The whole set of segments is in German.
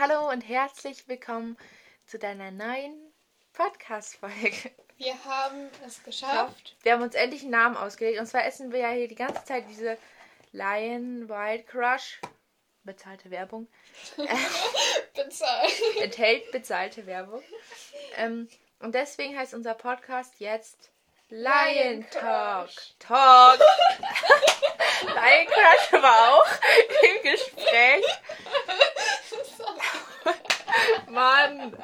Hallo und herzlich willkommen zu deiner neuen Podcast-Folge. Wir haben es geschafft. Wir haben uns endlich einen Namen ausgelegt. Und zwar essen wir ja hier die ganze Zeit diese Lion White Crush. Bezahlte Werbung. Bezahlt. Enthält bezahlte Werbung. Ähm, und deswegen heißt unser Podcast jetzt Lion Talk. Talk. Lion Crush war auch im Gespräch. Mann.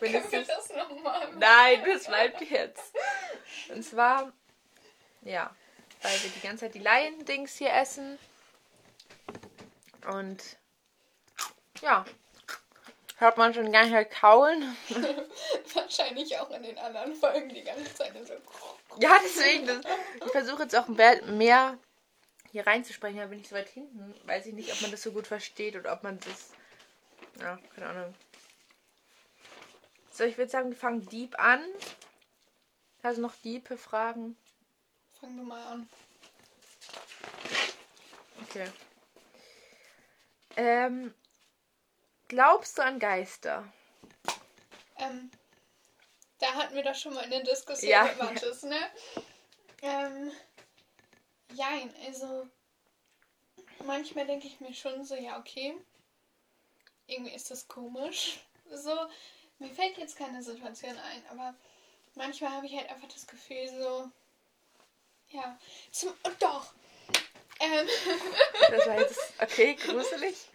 Wenn Können wir das nochmal? Nein, das bleibt jetzt. Und zwar, ja, weil wir die ganze Zeit die Lion-Dings hier essen. Und ja, hört man schon gar nicht mehr kauen. Wahrscheinlich auch in den anderen Folgen die ganze Zeit so. Ja, deswegen, das, ich versuche jetzt auch mehr- mehr hier reinzusprechen, aber bin ich so weit hinten. Weiß ich nicht, ob man das so gut versteht oder ob man das. Ja, keine Ahnung. So, ich würde sagen, wir fangen deep an. Also noch diepe Fragen. Fang du mal an. Okay. Ähm, glaubst du an Geister? Ähm, da hatten wir doch schon mal eine Diskussion Ja. mit Mathis, ne? Ähm, jein, also manchmal denke ich mir schon so, ja, okay, irgendwie ist das komisch. So, mir fällt jetzt keine Situation ein, aber manchmal habe ich halt einfach das Gefühl so, ja, zum, oh, doch. Ähm, Das war jetzt okay, gruselig.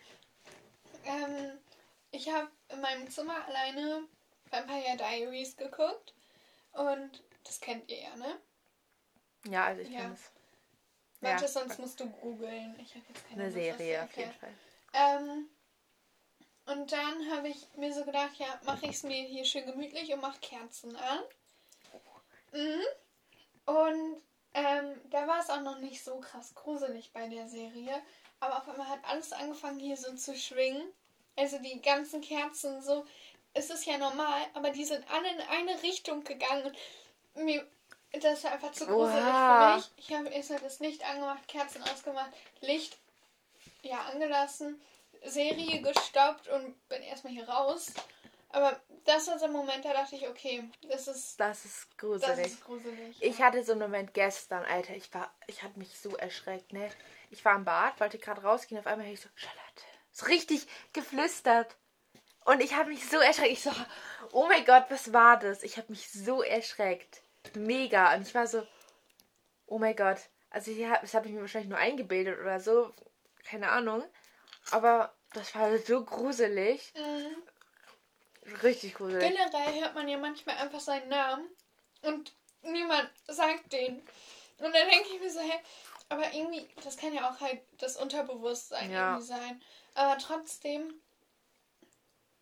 Ähm, ich habe in meinem Zimmer alleine Vampire Diaries geguckt. Und das kennt ihr ja, ne? Ja, also ich Ja. kann es. Warte, Ja. sonst musst du googeln. Ich habe jetzt keine Eine Serie auf jeden. Fall. Ähm, und dann habe ich mir so gedacht, ja, mache ich es mir hier schön gemütlich und mache Kerzen an. Mhm. Und ähm, da war es auch noch nicht so krass gruselig bei der Serie. Aber auf einmal hat alles angefangen hier so zu schwingen. Also die ganzen Kerzen so. Es ist ja normal, aber die sind alle in eine Richtung gegangen. Und mir, das war einfach zu gruselig Oha. für mich. Ich habe erstmal das Licht angemacht, Kerzen ausgemacht, Licht ja angelassen, Serie gestoppt und bin erstmal hier raus. Aber das war so ein Moment, da dachte ich, okay, das ist, Das ist das gruselig. ist gruselig. Ich hatte so einen Moment gestern, Alter. Ich war, ich hatte mich so erschreckt, ne? Ich war im Bad, wollte gerade rausgehen, auf einmal höre ich so, Charlotte. So richtig geflüstert. Und ich habe mich so erschreckt. Ich so, oh mein Gott, was war das? Ich habe mich so erschreckt. Mega. Und ich war so, oh mein Gott. Also das habe ich mir wahrscheinlich nur eingebildet oder so. Keine Ahnung. Aber das war so gruselig. Mhm. Richtig gruselig. Generell hört man ja manchmal einfach seinen Namen und niemand sagt den. Und dann denke ich mir so, hä, aber irgendwie, das kann ja auch halt das Unterbewusstsein Ja. irgendwie sein. Aber trotzdem,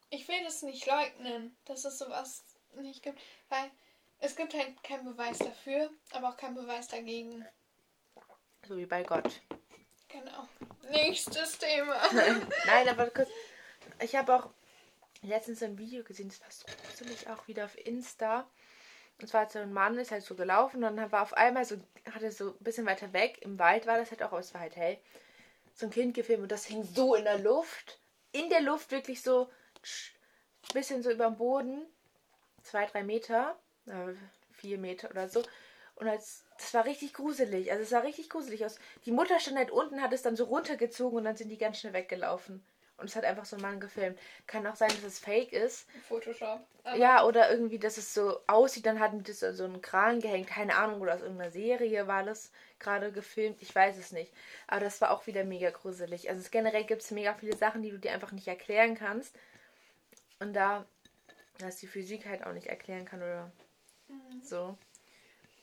ich will das nicht leugnen, dass es sowas nicht gibt, weil es gibt halt keinen Beweis dafür, aber auch keinen Beweis dagegen. So wie bei Gott. Genau. Nächstes Thema. Nein, aber kurz. Ich habe auch letztens ein Video gesehen, das war so auch wieder auf Insta. Und zwar hat so ein Mann ist halt so gelaufen und dann war auf einmal so, hatte so ein bisschen weiter weg, im Wald war das halt auch, aber es war halt hell, so ein Kind gefilmt und das hing so in der Luft. In der Luft wirklich so ein bisschen so über dem Boden. Zwei, drei Meter, äh, vier Meter oder so. Und als, das war richtig gruselig. Also es sah richtig gruselig aus. Die Mutter stand halt unten, hat es dann so runtergezogen und dann sind die ganz schnell weggelaufen. Und es hat einfach so ein Mann gefilmt. Kann auch sein, dass es fake ist. Photoshop. Aber Ja, oder irgendwie, dass es so aussieht, dann hatten die das so einen Kran gehängt. Keine Ahnung, oder aus irgendeiner Serie war das gerade gefilmt. Ich weiß es nicht. Aber das war auch wieder mega gruselig. Also es, generell gibt es mega viele Sachen, die du dir einfach nicht erklären kannst. Und da, dass die Physik halt auch nicht erklären kann oder so.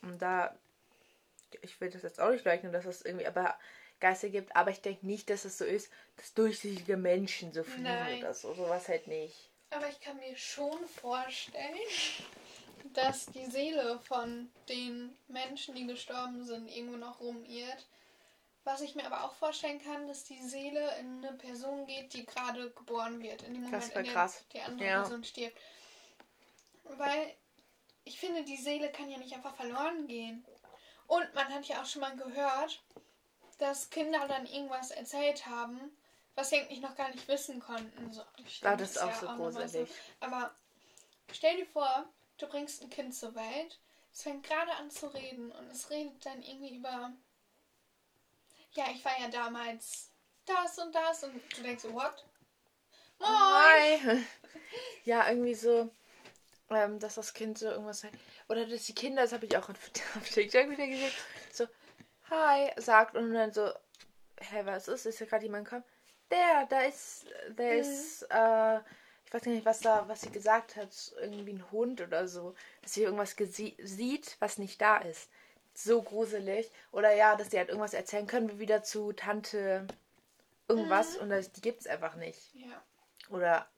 Und da, ich will das jetzt auch nicht leugnen, dass es irgendwie aber Geister gibt, aber ich denke nicht, dass es so ist, dass durchsichtige Menschen so fliegen Nein. oder so. Sowas halt nicht. Aber ich kann mir schon vorstellen, dass die Seele von den Menschen, die gestorben sind, irgendwo noch rumirrt. Was ich mir aber auch vorstellen kann, dass die Seele in eine Person geht, die gerade geboren wird. In dem Moment, in dem die andere Ja. Person stirbt. Weil ich finde, die Seele kann ja nicht einfach verloren gehen. Und man hat ja auch schon mal gehört, dass Kinder dann irgendwas erzählt haben, was sie eigentlich noch gar nicht wissen konnten. So, ah, das ist auch ja so auch gruselig. So. Aber stell dir vor, du bringst ein Kind zur Welt, es fängt gerade an zu reden und es redet dann irgendwie über, ja, ich war ja damals das und das und du denkst so, what? Moin! Hi. Ja, irgendwie so, ähm, dass das Kind so irgendwas sagt. Oder dass die Kinder, das habe ich auch auf TikTok wieder gesehen, so, hi, sagt und dann so, hä, was ist? Ist ja gerade jemand gekommen? Der, da ist, der mhm. ist, äh, ich weiß nicht, was da, was sie gesagt hat, irgendwie ein Hund oder so, dass sie irgendwas sieht, was nicht da ist. So gruselig. Oder ja, dass sie halt irgendwas erzählen können, wir wieder zu Tante irgendwas mhm. und das, die gibt es einfach nicht. Ja. Oder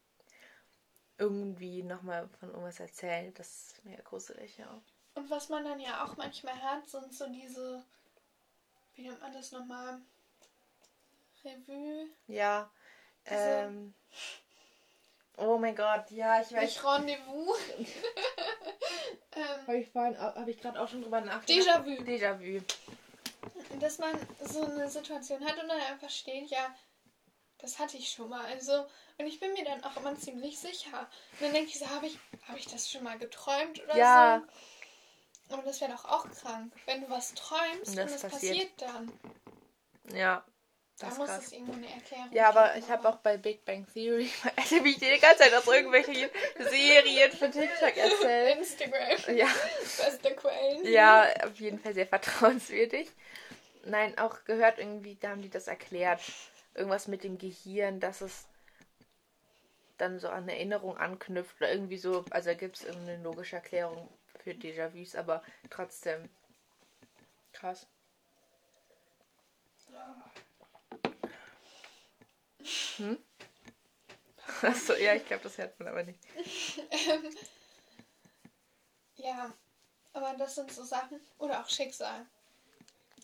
irgendwie nochmal von irgendwas erzählt. Das ist mega gruselig, ja. Und was man dann ja auch manchmal hat, sind so diese, wie nennt man das nochmal? Revue. Ja. Ähm, oh mein Gott, ja, ich weiß. Nicht Rendezvous. ähm, habe ich, hab ich gerade auch schon drüber nachgedacht. Déjà-vu. Déjà-vu. Dass man so eine Situation hat und dann einfach steht, ja, das hatte ich schon mal. Also, und ich bin mir dann auch immer ziemlich sicher. Und dann denke ich so, habe ich, hab ich das schon mal geträumt oder ja. so? Und das wäre doch auch krank, wenn du was träumst und, das und es passiert. passiert dann. Ja. Da muss krass. es irgendwo eine Erklärung Ja, aber ich habe auch bei Big Bang Theory, also wie ich dir die ganze Zeit aus irgendwelchen Serien für TikTok erzählt. Instagram. Ja. Beste Quellen. Ja, auf jeden Fall sehr vertrauenswürdig. Nein, auch gehört irgendwie, da haben die das erklärt. Irgendwas mit dem Gehirn, dass es dann so an Erinnerung anknüpft oder irgendwie so. Also da gibt es irgendeine logische Erklärung für Déjà-vus, aber trotzdem krass. Hm? Achso, ja, ich glaube, das hört man aber nicht. ja, aber das sind so Sachen. Oder auch Schicksal.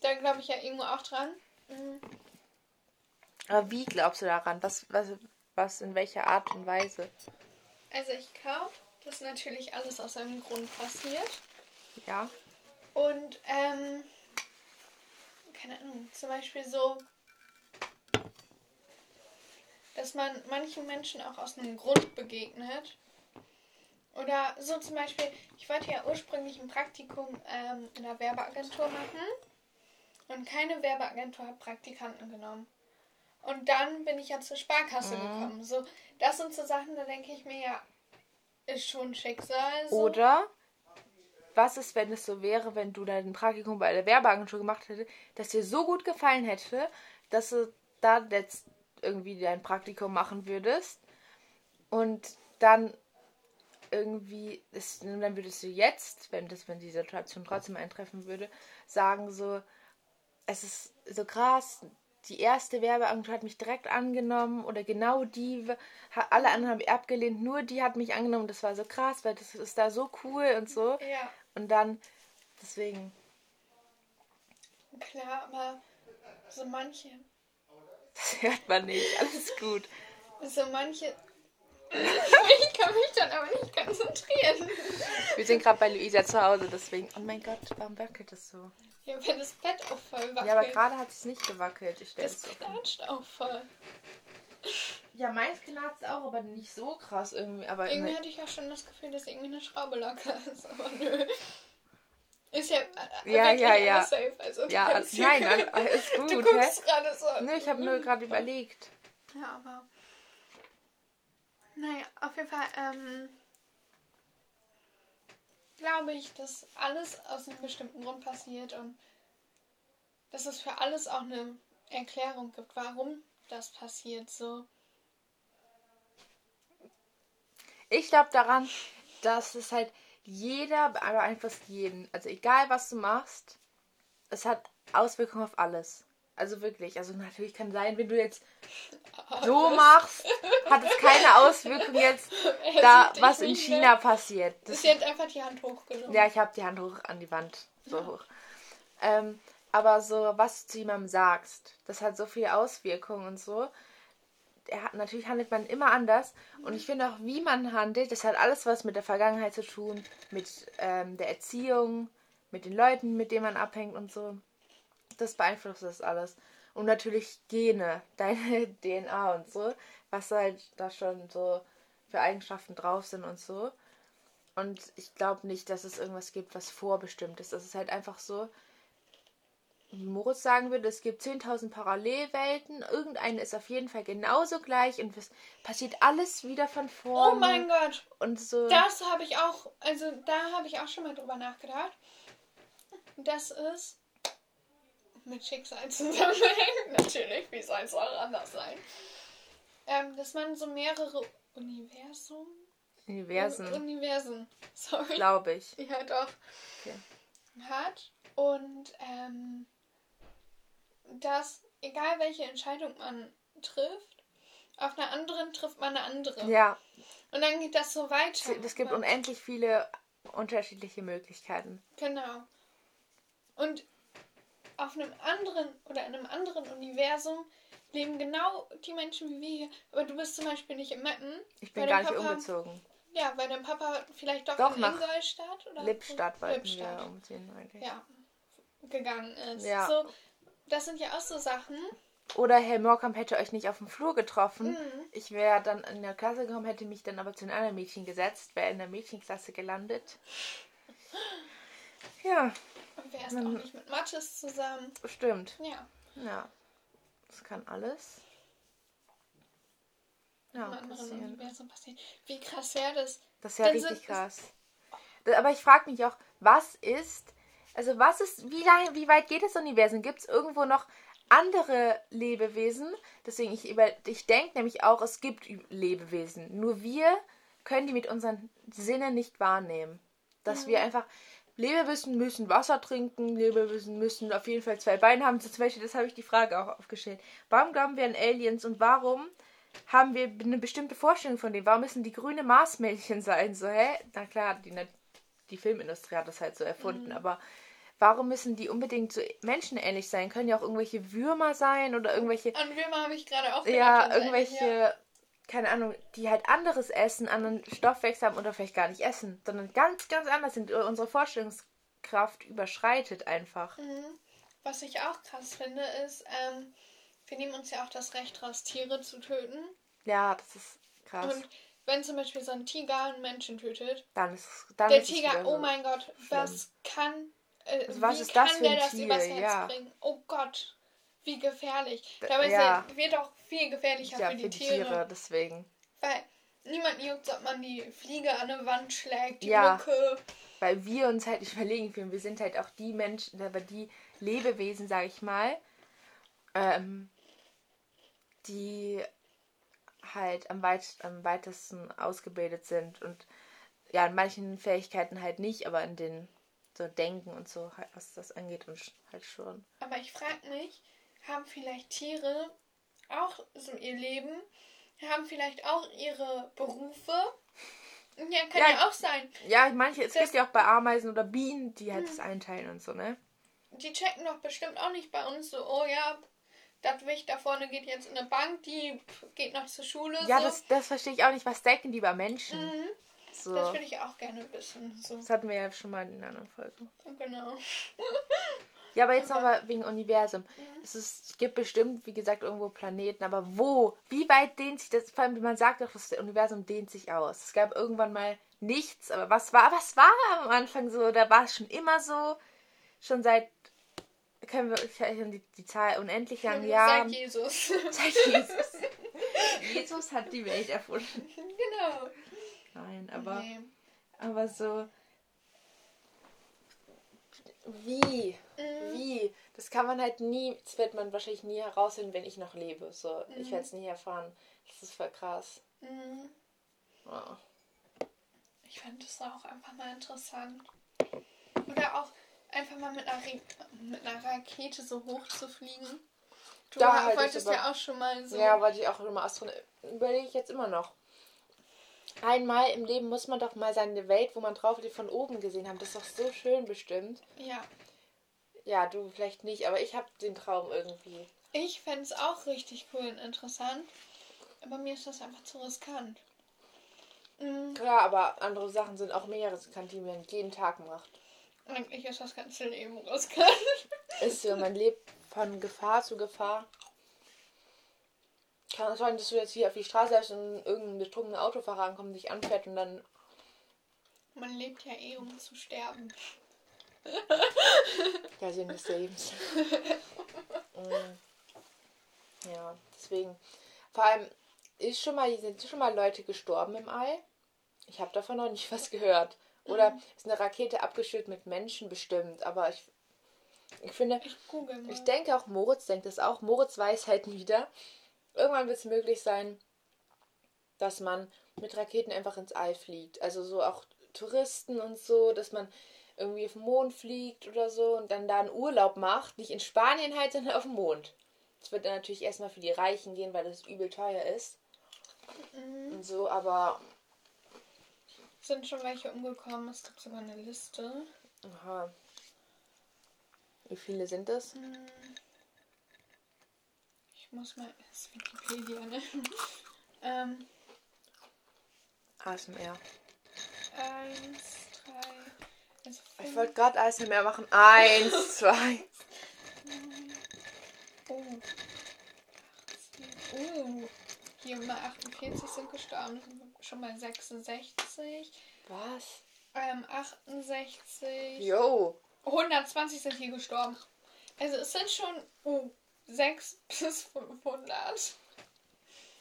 Da glaube ich ja irgendwo auch dran. Mhm. Aber wie glaubst du daran? Was, was, was in welcher Art und Weise? Also ich glaube, dass natürlich alles aus einem Grund passiert. Ja. Und, ähm, keine Ahnung, zum Beispiel so, dass man manchen Menschen auch aus einem Grund begegnet. Oder so zum Beispiel, ich wollte ja ursprünglich ein Praktikum ähm, in der Werbeagentur machen und keine Werbeagentur hat Praktikanten genommen. Und dann bin ich ja zur Sparkasse mhm. gekommen. So, das sind so Sachen, da denke ich mir ja, ist schon Schicksal. So. Oder was ist, wenn es so wäre, wenn du dein Praktikum bei der Werbeagentur gemacht hättest, dass dir so gut gefallen hätte, dass du da jetzt irgendwie dein Praktikum machen würdest und dann irgendwie ist, dann würdest du jetzt, wenn das, wenn die Situation trotzdem eintreffen würde, sagen so, es ist so krass, die erste Werbeagentur hat mich direkt angenommen oder genau die, alle anderen habe ich abgelehnt, nur die hat mich angenommen. Das war so krass, weil das ist da so cool und so. Ja. Und dann, deswegen. Klar, aber so manche. Das hört man nicht, alles gut. So manche. Ich kann mich dann aber nicht konzentrieren. Wir sind gerade bei Luisa zu Hause, deswegen. Oh mein Gott, warum wackelt das so? Ja, wenn das Bett auch voll wackelt. Ja, aber gerade hat es nicht gewackelt. Ich das knatscht auch voll. Ja, meins knarzt auch, aber nicht so krass irgendwie. Aber irgendwie hatte ich auch schon das Gefühl, dass irgendwie eine Schraube locker ist, aber nö. Ist ja, äh, ja, ja, ja. safe. Also ja, also, nein, alles gut. Du guckst gerade so. Nö, ich habe nur gerade überlegt. Ja, aber. Naja, auf jeden Fall, ähm, glaube ich, dass alles aus einem bestimmten Grund passiert und dass es für alles auch eine Erklärung gibt, warum das passiert so. Ich glaube daran, dass es halt jeder, einfach jeden, also egal was du machst, es hat Auswirkungen auf alles. Also wirklich, also natürlich kann sein, wenn du jetzt so machst, hat es keine Auswirkung jetzt, da was in China passiert. Das, Sie hat einfach die Hand hochgenommen. Ja, ich habe die Hand hoch an die Wand, so ja. hoch. Ähm, aber so, was du zu jemandem sagst, das hat so viele Auswirkungen und so. Er hat, natürlich handelt man immer anders. Und ich finde auch, wie man handelt, das hat alles was mit der Vergangenheit zu tun, mit ähm, der Erziehung, mit den Leuten, mit denen man abhängt und so das beeinflusst das alles. Und natürlich Gene, deine DNA und so, was halt da schon so für Eigenschaften drauf sind und so. Und ich glaube nicht, dass es irgendwas gibt, was vorbestimmt ist. Das ist halt einfach so, wie Moritz sagen würde, es gibt 10.000 Parallelwelten. Irgendeine ist auf jeden Fall genauso gleich und es passiert alles wieder von vorne. Oh mein Gott. Und so. Das habe ich auch, also da habe ich auch schon mal drüber nachgedacht. Das ist mit Schicksal zusammenhängt. Natürlich, wie soll es auch anders sein? Ähm, dass man so mehrere Universum. Universen. Universen, sorry. Glaube ich. Ja, doch. Okay. Hat. Und ähm, dass, egal welche Entscheidung man trifft, auf einer anderen trifft man eine andere. Ja. Und dann geht das so weiter. Es gibt unendlich viele unterschiedliche Möglichkeiten. Genau. Und auf einem anderen oder in einem anderen Universum leben genau die Menschen wie wir hier. Aber du bist zum Beispiel nicht in Meppen. Ich bin weil gar nicht Papa- umgezogen. Ja, weil dein Papa vielleicht doch, Doch, in Ingolstadt oder Lippstadt wollten Lippstadt. wir umziehen eigentlich. Ja, gegangen ist. Ja. So, das sind ja auch so Sachen. Oder Herr Morkamp hätte euch nicht auf dem Flur getroffen. Mhm. Ich wäre dann in der Klasse gekommen, hätte mich dann aber zu einem anderen Mädchen gesetzt, wäre in der Mädchenklasse gelandet. Ja, Und wer ist Man- auch nicht mit Mathis zusammen? stimmt. Ja, Ja, das kann alles. Ja, passieren. Passieren. Wie krass wäre das? Das ist ja Dann richtig krass. Da- Aber ich frage mich auch, was ist, also was ist, wie lange, wie weit geht das Universum? Gibt es irgendwo noch andere Lebewesen? Deswegen, ich, über, ich denke nämlich auch, es gibt Lebewesen. Nur wir können die mit unseren Sinnen nicht wahrnehmen. Dass wir einfach, Lebewesen müssen Wasser trinken, Lebewesen müssen auf jeden Fall zwei Beine haben. Zum Beispiel, das habe ich die Frage auch aufgestellt. Warum glauben wir an Aliens und warum haben wir eine bestimmte Vorstellung von denen? Warum müssen die grüne Marsmännchen sein? So, hä? Na klar, die, die Filmindustrie hat das halt so erfunden, aber warum müssen die unbedingt so menschenähnlich sein? Können ja auch irgendwelche Würmer sein oder irgendwelche, An Würmer habe ich gerade auch ja, gedacht, irgendwelche, Ja. Keine Ahnung, die halt anderes essen, anderen Stoffwechsel haben oder vielleicht gar nicht essen, sondern ganz, ganz anders sind. Unsere Vorstellungskraft überschreitet einfach. Mhm. Was ich auch krass finde, ist, ähm, wir nehmen uns ja auch das Recht raus, Tiere zu töten. Ja, das ist krass. Und wenn zum Beispiel so ein Tiger einen Menschen tötet, dann ist es, dann der ist Tiger, wieder oh so. mein Gott, was kann, äh, Also was wie ist das kann für der ein das Tier? übers Herz Ja. bringen? Oh Gott, wie gefährlich. Dabei ist ja. er, wird auch viel gefährlicher Ja, für die Tiere, deswegen. Weil niemand juckt, ob man die Fliege an eine Wand schlägt, die Ja. Mücke. Weil wir uns halt nicht überlegen können. Wir sind halt auch die Menschen, aber die Lebewesen, sag ich mal, ähm, die halt am, weit, am weitesten ausgebildet sind und ja, in manchen Fähigkeiten halt nicht, aber in den so Denken und so, halt, was das angeht und halt schon. Aber ich frage mich, haben vielleicht Tiere auch so ihr Leben, haben vielleicht auch ihre Berufe? Ja, kann Ja. ja, auch sein. Ja, manche, es Das- gibt ja auch bei Ameisen oder Bienen, die halt das einteilen und so, ne? Die checken doch bestimmt auch nicht bei uns so, oh ja, das Wicht da vorne geht jetzt in eine Bank, die geht noch zur Schule. Ja, so. das, das verstehe ich auch nicht. Was denken die bei Menschen? Mhm. So. Das würde ich auch gerne wissen. So. Das hatten wir ja schon mal in einer anderen Folge. Genau. Ja, aber jetzt nochmal wegen Universum. Es, ist, es gibt bestimmt, wie gesagt, irgendwo Planeten, aber wo? Wie weit dehnt sich das? Vor allem, man sagt doch, das Universum dehnt sich aus. Es gab irgendwann mal nichts, aber was war, was war am Anfang so? Da war es schon immer so. Schon seit, können wir die, die Zahl unendlich Seit Jahren. Jesus. Seit Jesus. Jesus hat die Welt erfunden. genau. Nein, aber, Nee. aber so. Wie? Mhm. Wie? Das kann man halt nie, das wird man wahrscheinlich nie herausfinden, wenn ich noch lebe. So, ich werde es nie erfahren. Das ist voll krass. Mhm. Ja. Ich fände es auch einfach mal interessant. Oder auch einfach mal mit einer, Re mit einer Rakete so hoch zu fliegen. Du Da halt ich wolltest aber- ja auch schon mal so. Ja, wollte ich auch immer Astronaut. Überlege ich jetzt immer noch. Einmal im Leben muss man doch mal seine Welt, wo man drauf ist, von oben gesehen haben. Das ist doch so schön bestimmt. ja. Ja, du vielleicht nicht, aber ich habe den Traum irgendwie. Ich fände es auch richtig cool und interessant. Aber mir ist das einfach zu riskant. Mhm. Ja, aber andere Sachen sind auch mega riskant, die man jeden Tag macht. Eigentlich ist das ganze Leben riskant. Ist so, man lebt von Gefahr zu Gefahr. Kann es sein, dass du jetzt hier auf die Straße läufst und irgendein betrunkener Autofahrer ankommt, dich anfährt und dann. Man lebt ja eh, um zu sterben. Der Sinn des Lebens. Ja, deswegen. Vor allem ist schon mal, sind schon mal Leute gestorben im All. Ich habe davon noch nicht was gehört. Oder Mhm. ist eine Rakete abgeschüttet mit Menschen bestimmt. Aber ich, ich finde, Ich google mal. ich denke auch, Moritz denkt das auch. Moritz weiß halt wieder. Irgendwann wird es möglich sein, dass man mit Raketen einfach ins All fliegt. Also so auch Touristen und so, dass man irgendwie auf den Mond fliegt oder so und dann da einen Urlaub macht. Nicht in Spanien halt, sondern auf dem Mond. Das wird dann natürlich erstmal für die Reichen gehen, weil das übel teuer ist. Mhm. Und so, aber. Sind schon welche umgekommen? Es gibt sogar eine Liste. Aha. Wie viele sind das? Hm. Ich muss mal. Das ist Wikipedia, ne? ähm, ASMR. eins, drei. Ich wollte gerade ASMR machen. Eins, zwei. Oh. 18. Oh. Hier mal 48 sind gestorben. Schon mal 66. Was? Ähm, 68. Jo. 120 sind hier gestorben. Also es sind schon oh, 6 bis 500.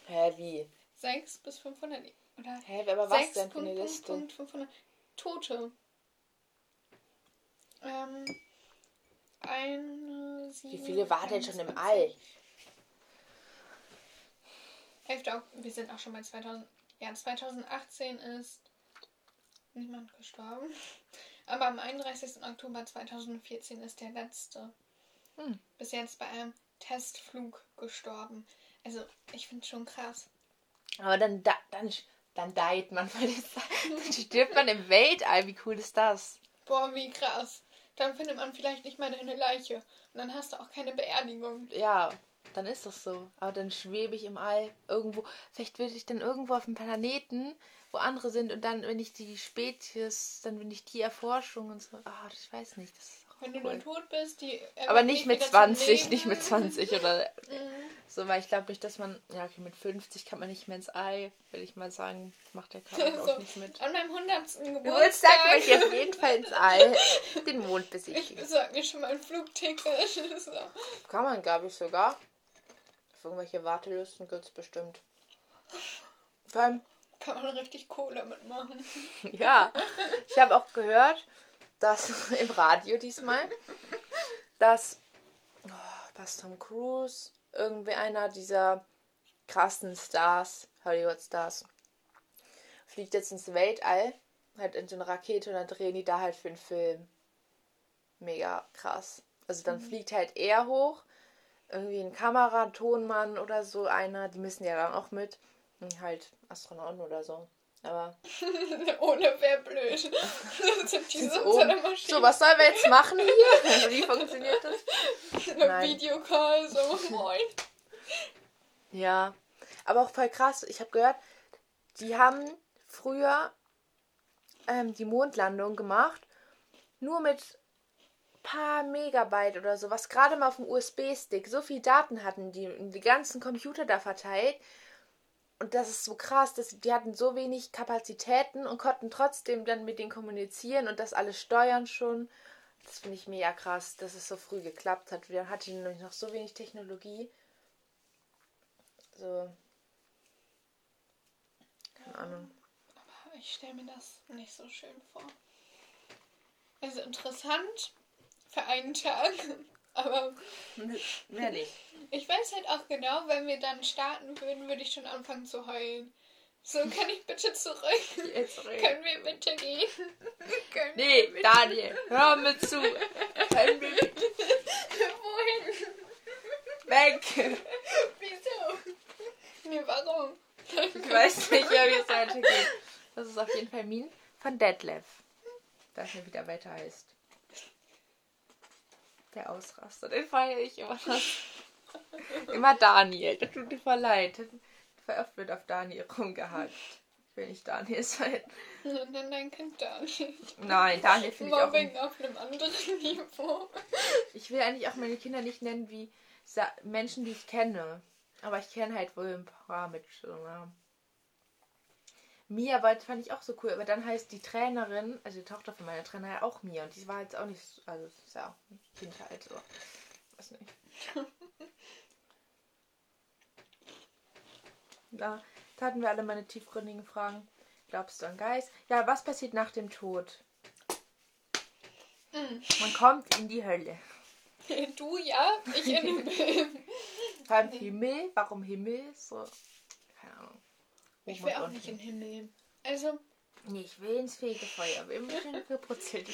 Hä, wie? 6 bis 500. Oder Hä, aber was 6 denn für eine Liste? Punkt, Punkt, 500. Tote. Ähm, eine, Wie viele waren denn schon im All? 11. Ok- Wir sind auch schon bei 2000. Ja, 2018 ist niemand gestorben. Aber am 31. Oktober 2014 ist der letzte. Hm. Bis jetzt bei einem Testflug gestorben. Also, ich finde schon krass. Aber dann, da, dann, dann diet man. Weil das, dann stirbt man im Weltall. Wie cool ist das? Boah, wie krass. Dann findet man vielleicht nicht mal deine Leiche. Und dann hast du auch keine Beerdigung. Ja, dann ist das so. Aber dann schwebe ich im All irgendwo. Vielleicht will ich dann irgendwo auf einem Planeten, wo andere sind. Und dann, wenn ich die Spezies, dann bin ich die Erforschung und so. Ah, ich weiß nicht. Das ist Wenn du cool. dann tot bist, die. Aber nicht mit wieder zum 20, Leben. nicht mit 20 oder so, weil ich glaube nicht, dass man, ja, okay, mit 50 kann man nicht mehr ins All, will ich mal sagen, macht der Körper So, auch nicht mit. An meinem 100. Geburtstag Geburtstag. möchte ich auf jeden Fall ins All den Mond Ich besichtigen. besorge mir schon mal ein Flugticket. so. Kann man, glaube ich, sogar. Auf irgendwelche Wartelisten gibt es bestimmt. Vor allem, Kann man richtig Kohle mitmachen. ja, ich habe auch gehört, dass im Radio diesmal, dass, oh, dass Tom Cruise, irgendwie einer dieser krassen Stars, Hollywood-Stars, fliegt jetzt ins Weltall, halt in so eine Rakete und dann drehen die da halt für einen Film. Mega krass. Also dann fliegt halt er hoch, irgendwie ein Kameratonmann oder so einer, die müssen ja dann auch mit. Und halt Astronauten oder so. Aber Ohne wäre blöd. so so was sollen wir jetzt machen hier? Also, Wie funktioniert das? Nein. Videocall, so moin. Ja, aber auch voll krass. Ich habe gehört, die haben früher ähm, die Mondlandung gemacht, nur mit paar Megabyte oder so, was gerade mal auf dem USB-Stick. So viel Daten hatten die die ganzen Computer da verteilt. Und das ist so krass, dass die hatten so wenig Kapazitäten und konnten trotzdem dann mit denen kommunizieren und das alles steuern schon. Das finde ich mega krass, dass es so früh geklappt hat. Wir hatten nämlich noch so wenig Technologie. So. Keine Ahnung. Aber ich stelle mir das nicht so schön vor. Also interessant für einen Tag. Nicht. ich weiß halt auch genau, wenn wir dann starten würden, würde ich schon anfangen zu heulen. So, kann ich bitte zurück? Jetzt reden. Können wir bitte gehen? Können Nee, bitte- Daniel, hör mir zu. Können wir bitte Wohin? weg? Wieso? Nee, warum? Ich weiß nicht, ja, wie es weitergeht. Das ist auf jeden Fall Min von Detlef. Ich weiß nicht, wie der weiter heißt. Der Ausraster, den feiere ich immer. Immer Daniel. Das tut mir voll leid. Wird auf Daniel rumgehackt. Ich will nicht Daniel sein. Dann dein Kind Daniel. Nein, Daniel finde ich auch. Mobbing auf einem anderen Niveau. Ich will eigentlich auch meine Kinder nicht nennen wie Sa Menschen, die ich kenne. Aber ich kenne halt wohl ein paar mit so Namen. Mia war, fand ich auch so cool, aber dann heißt die Trainerin, also die Tochter von meiner Trainer ja auch Mia und die war jetzt auch nicht, so- also das ist ja auch ein Kind halt so. Weiß nicht. Da, da hatten wir alle meine tiefgründigen Fragen. Glaubst du an Geist? Ja, was passiert nach dem Tod? Mm. Man kommt in die Hölle. Du ja, ich in den Film. Beim Himmel? Warum Himmel? So. Ich Oben will auch nicht in den Himmel. Also, Nee, ich will ins Fegefeuer. Wir schon geputzelt.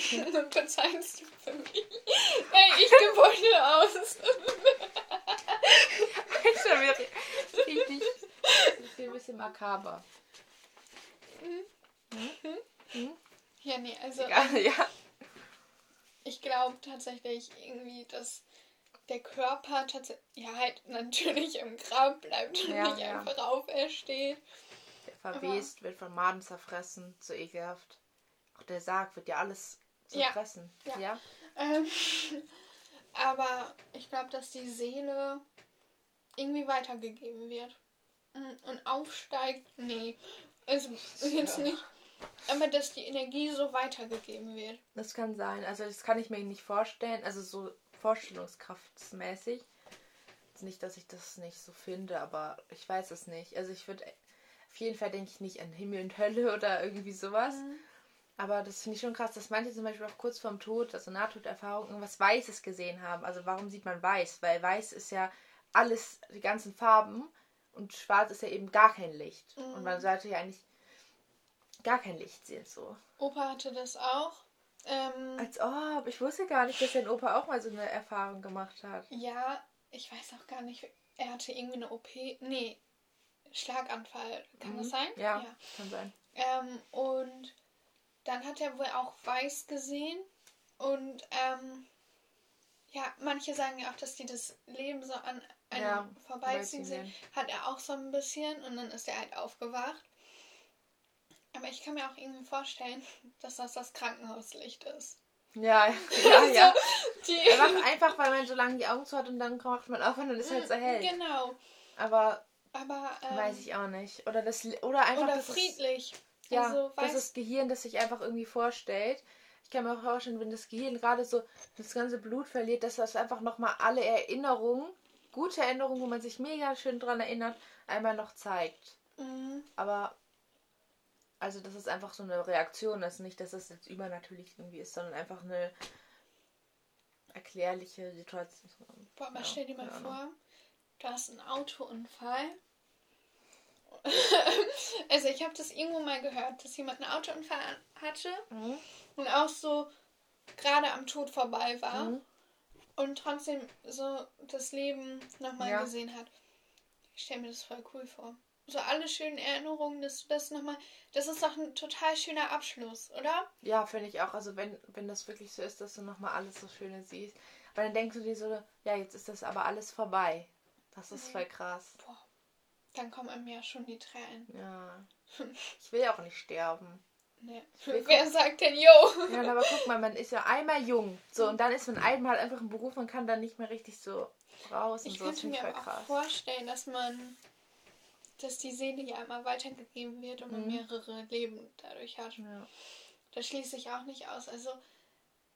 bezahlst du für mich. Ey, ich gebäude aus. Alter, wir richtig. Das ein bisschen makaber. Ja, nee, also Ja, ja. ich glaube tatsächlich irgendwie, dass der Körper tatsächlich, ja, halt natürlich im Grab bleibt und Ja, nicht ja. einfach aufersteht. Verwest, wird von Maden zerfressen. So ekelhaft. Auch der Sarg wird ja alles Ja. zerfressen. Ja. Ja. Ähm, aber ich glaube, dass die Seele irgendwie weitergegeben wird. Mm, Und aufsteigt, nee. Also jetzt Ja. nicht. Aber dass die Energie so weitergegeben wird. Das kann sein. Also das kann ich mir nicht vorstellen. Also so vorstellungskraftsmäßig. Nicht, dass ich das nicht so finde, aber ich weiß es nicht. Also ich würde auf jeden Fall denke ich nicht an Himmel und Hölle oder irgendwie sowas. Aber das finde ich schon krass, dass manche zum Beispiel auch kurz vorm Tod, also Nahtoderfahrung, irgendwas Weißes gesehen haben. Also warum sieht man weiß? Weil weiß ist ja alles, die ganzen Farben und schwarz ist ja eben gar kein Licht. Und man sollte ja eigentlich gar kein Licht sehen so. Opa hatte das auch. Ähm, Als ob, ich wusste gar nicht, dass dein Opa auch mal so eine Erfahrung gemacht hat. ja, ich weiß auch gar nicht. Er hatte irgendwie eine OP. Nee, Schlaganfall. Kann das sein? Mhm. Ja, kann sein. Ähm, und dann hat er wohl auch weiß gesehen. Und ähm, ja, manche sagen ja auch, dass die das Leben so an einem Ja, vorbeiziehen sehen. Hat er auch so ein bisschen und dann ist er halt aufgewacht. Aber ich kann mir auch irgendwie vorstellen, dass das das Krankenhauslicht ist. Ja, ja, ja. Die, Einfach, einfach, weil man so lange die Augen zu hat und dann macht man auf und dann ist halt so hell. Genau. Aber Aber ähm, weiß ich auch nicht. Oder das oder einfach oder das ist- friedlich. Ja, also, das ist das Gehirn, das sich einfach irgendwie vorstellt. Ich kann mir auch vorstellen, wenn das Gehirn gerade so das ganze Blut verliert, dass das einfach nochmal alle Erinnerungen, gute Erinnerungen, wo man sich mega schön dran erinnert, einmal noch zeigt. Mhm. Aber, also das ist einfach so eine Reaktion, das ist nicht, dass es jetzt übernatürlich irgendwie ist, sondern einfach eine erklärliche Situation. Boah, aber Ja, stell dir mal vor, du hast einen Autounfall. also ich habe das irgendwo mal gehört, dass jemand einen Autounfall hatte Mhm. und auch so gerade am Tod vorbei war Mhm. und trotzdem so das Leben nochmal Ja. gesehen hat. Ich stelle mir das voll cool vor. So alle schönen Erinnerungen, dass du das nochmal. Das ist doch ein total schöner Abschluss, oder? Ja, finde ich auch. Also wenn, wenn das wirklich so ist, dass du nochmal alles so Schöne siehst. Weil dann denkst du dir so, ja, jetzt ist das aber alles vorbei. Das ist voll krass. Boah. Dann kommen einem ja schon die Tränen. Ja. Ich will ja auch nicht sterben. Nee. Wer sagt denn, yo? Ja, aber guck mal, man ist ja einmal jung. So, und dann ist man einmal einfach im Beruf, man kann dann nicht mehr richtig so raus und Ich so. Könnte mir voll aber auch krass. vorstellen, dass man, dass die Seele ja immer weitergegeben wird und man Mhm. mehrere Leben dadurch hat. Ja. Das schließe ich auch nicht aus. Also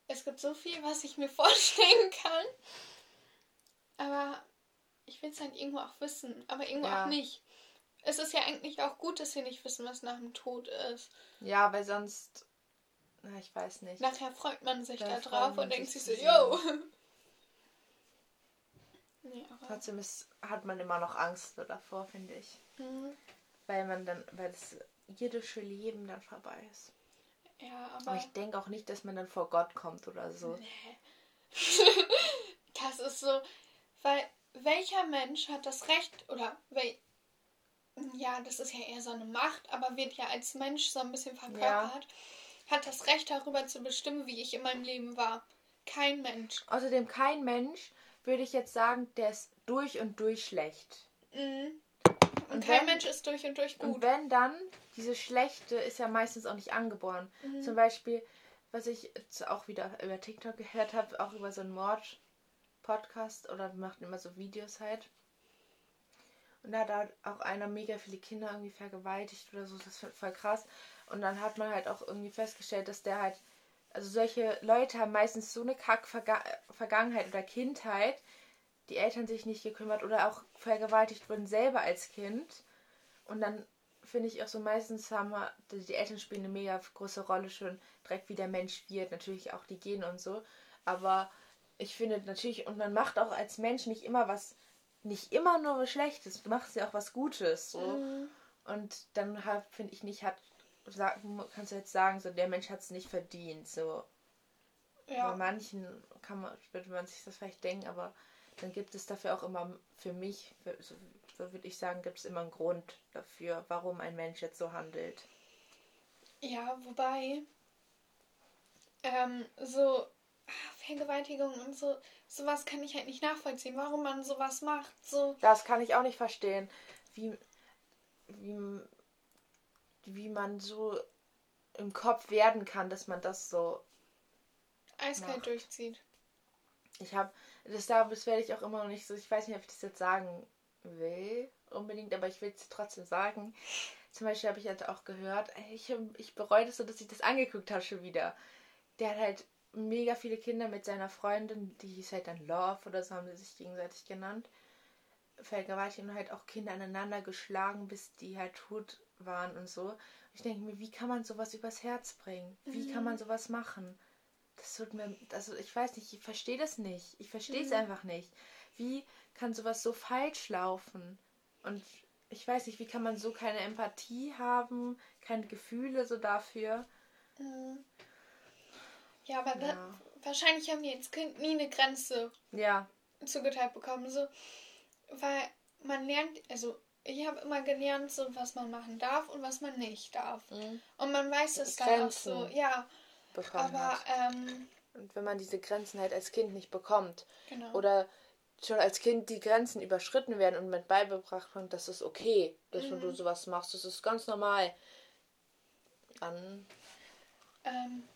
es gibt so viel, was ich mir vorstellen kann. Aber ich will es halt irgendwo auch wissen, aber irgendwo Ja. auch nicht. Es ist ja eigentlich auch gut, dass wir nicht wissen, was nach dem Tod ist. ja, weil sonst. Na, ich weiß nicht. Nachher freut man sich Da da drauf und denkt sich so, yo. Nee, aber. Trotzdem ist, hat man immer noch Angst davor, finde ich. Mhm. Weil man dann, weil das irdische Leben dann vorbei ist. Ja, Aber aber. ich denke auch nicht, dass man dann vor Gott kommt oder so. Nee. das ist so, weil welcher Mensch hat das Recht oder wel, ja, das ist ja eher so eine Macht, aber wird ja als Mensch so ein bisschen verkörpert, hat das Recht darüber zu bestimmen, wie ich in meinem Leben war. Kein Mensch. Außerdem kein Mensch, würde ich jetzt sagen, der ist durch und durch schlecht. Mhm. Und, Und kein wenn- Mensch ist durch und durch Und gut. wenn dann dieses Schlechte ist ja meistens auch nicht angeboren. Mhm. Zum Beispiel, was ich jetzt auch wieder über TikTok gehört habe, auch über so einen Mord-Podcast oder wir machten immer so Videos halt. Und da hat auch einer mega viele Kinder irgendwie vergewaltigt oder so. Das ist voll krass. Und dann hat man halt auch irgendwie festgestellt, dass der halt, also solche Leute haben meistens so eine Kack-Vergangenheit oder Kindheit, die Eltern sich nicht gekümmert oder auch vergewaltigt wurden selber als Kind. Und dann finde ich auch so meistens haben wir, die Eltern spielen eine mega große Rolle schon direkt wie der Mensch wird, natürlich auch die Gene und so. Aber ich finde natürlich, und man macht auch als Mensch nicht immer was nicht immer nur was Schlechtes, du machst ja auch was Gutes. So. Mhm. Und dann finde ich nicht, hat, sag, kannst du jetzt sagen, so der Mensch hat es nicht verdient. So. Ja. Bei manchen kann man, würde man sich das vielleicht denken, aber dann gibt es dafür auch immer, für mich, für, so, so würde ich sagen, gibt es immer einen Grund dafür, warum ein Mensch jetzt so handelt. Ja, wobei, ähm, so Vergewaltigung und so, sowas kann ich halt nicht nachvollziehen, warum man sowas macht. So. Das kann ich auch nicht verstehen, wie, wie, wie man so im Kopf werden kann, dass man das so eiskalt macht. durchzieht. Ich habe, das, das werde ich auch immer noch nicht so, ich weiß nicht, ob ich das jetzt sagen will unbedingt, aber ich will es trotzdem sagen. Zum Beispiel habe ich halt auch gehört, ich, ich bereue das so, dass ich das angeguckt habe schon wieder. Der hat halt mega viele Kinder mit seiner Freundin, die hieß halt dann Love oder so haben sie sich gegenseitig genannt, vergewaltigt und halt auch Kinder aneinander geschlagen, bis die halt tot waren und so. Und ich denke mir, wie kann man sowas übers Herz bringen? Wie mhm. kann man sowas machen? Das tut mir, also ich weiß nicht, ich verstehe das nicht. Ich verstehe es mhm. einfach nicht. Wie kann sowas so falsch laufen? Und ich weiß nicht, wie kann man so keine Empathie haben, keine Gefühle so dafür? Mhm. Ja, aber ja. Da, wahrscheinlich haben die als Kind nie eine Grenze ja. zugeteilt bekommen. So, weil man lernt, also ich habe immer gelernt, so was man machen darf und was man nicht darf. Mhm. Und man weiß es dann auch so, ja. Aber ähm, und wenn man diese Grenzen halt als Kind nicht bekommt genau. oder schon als Kind die Grenzen überschritten werden und mit beigebracht wird, das ist okay, dass mhm. du sowas machst, das ist ganz normal. Dann ähm,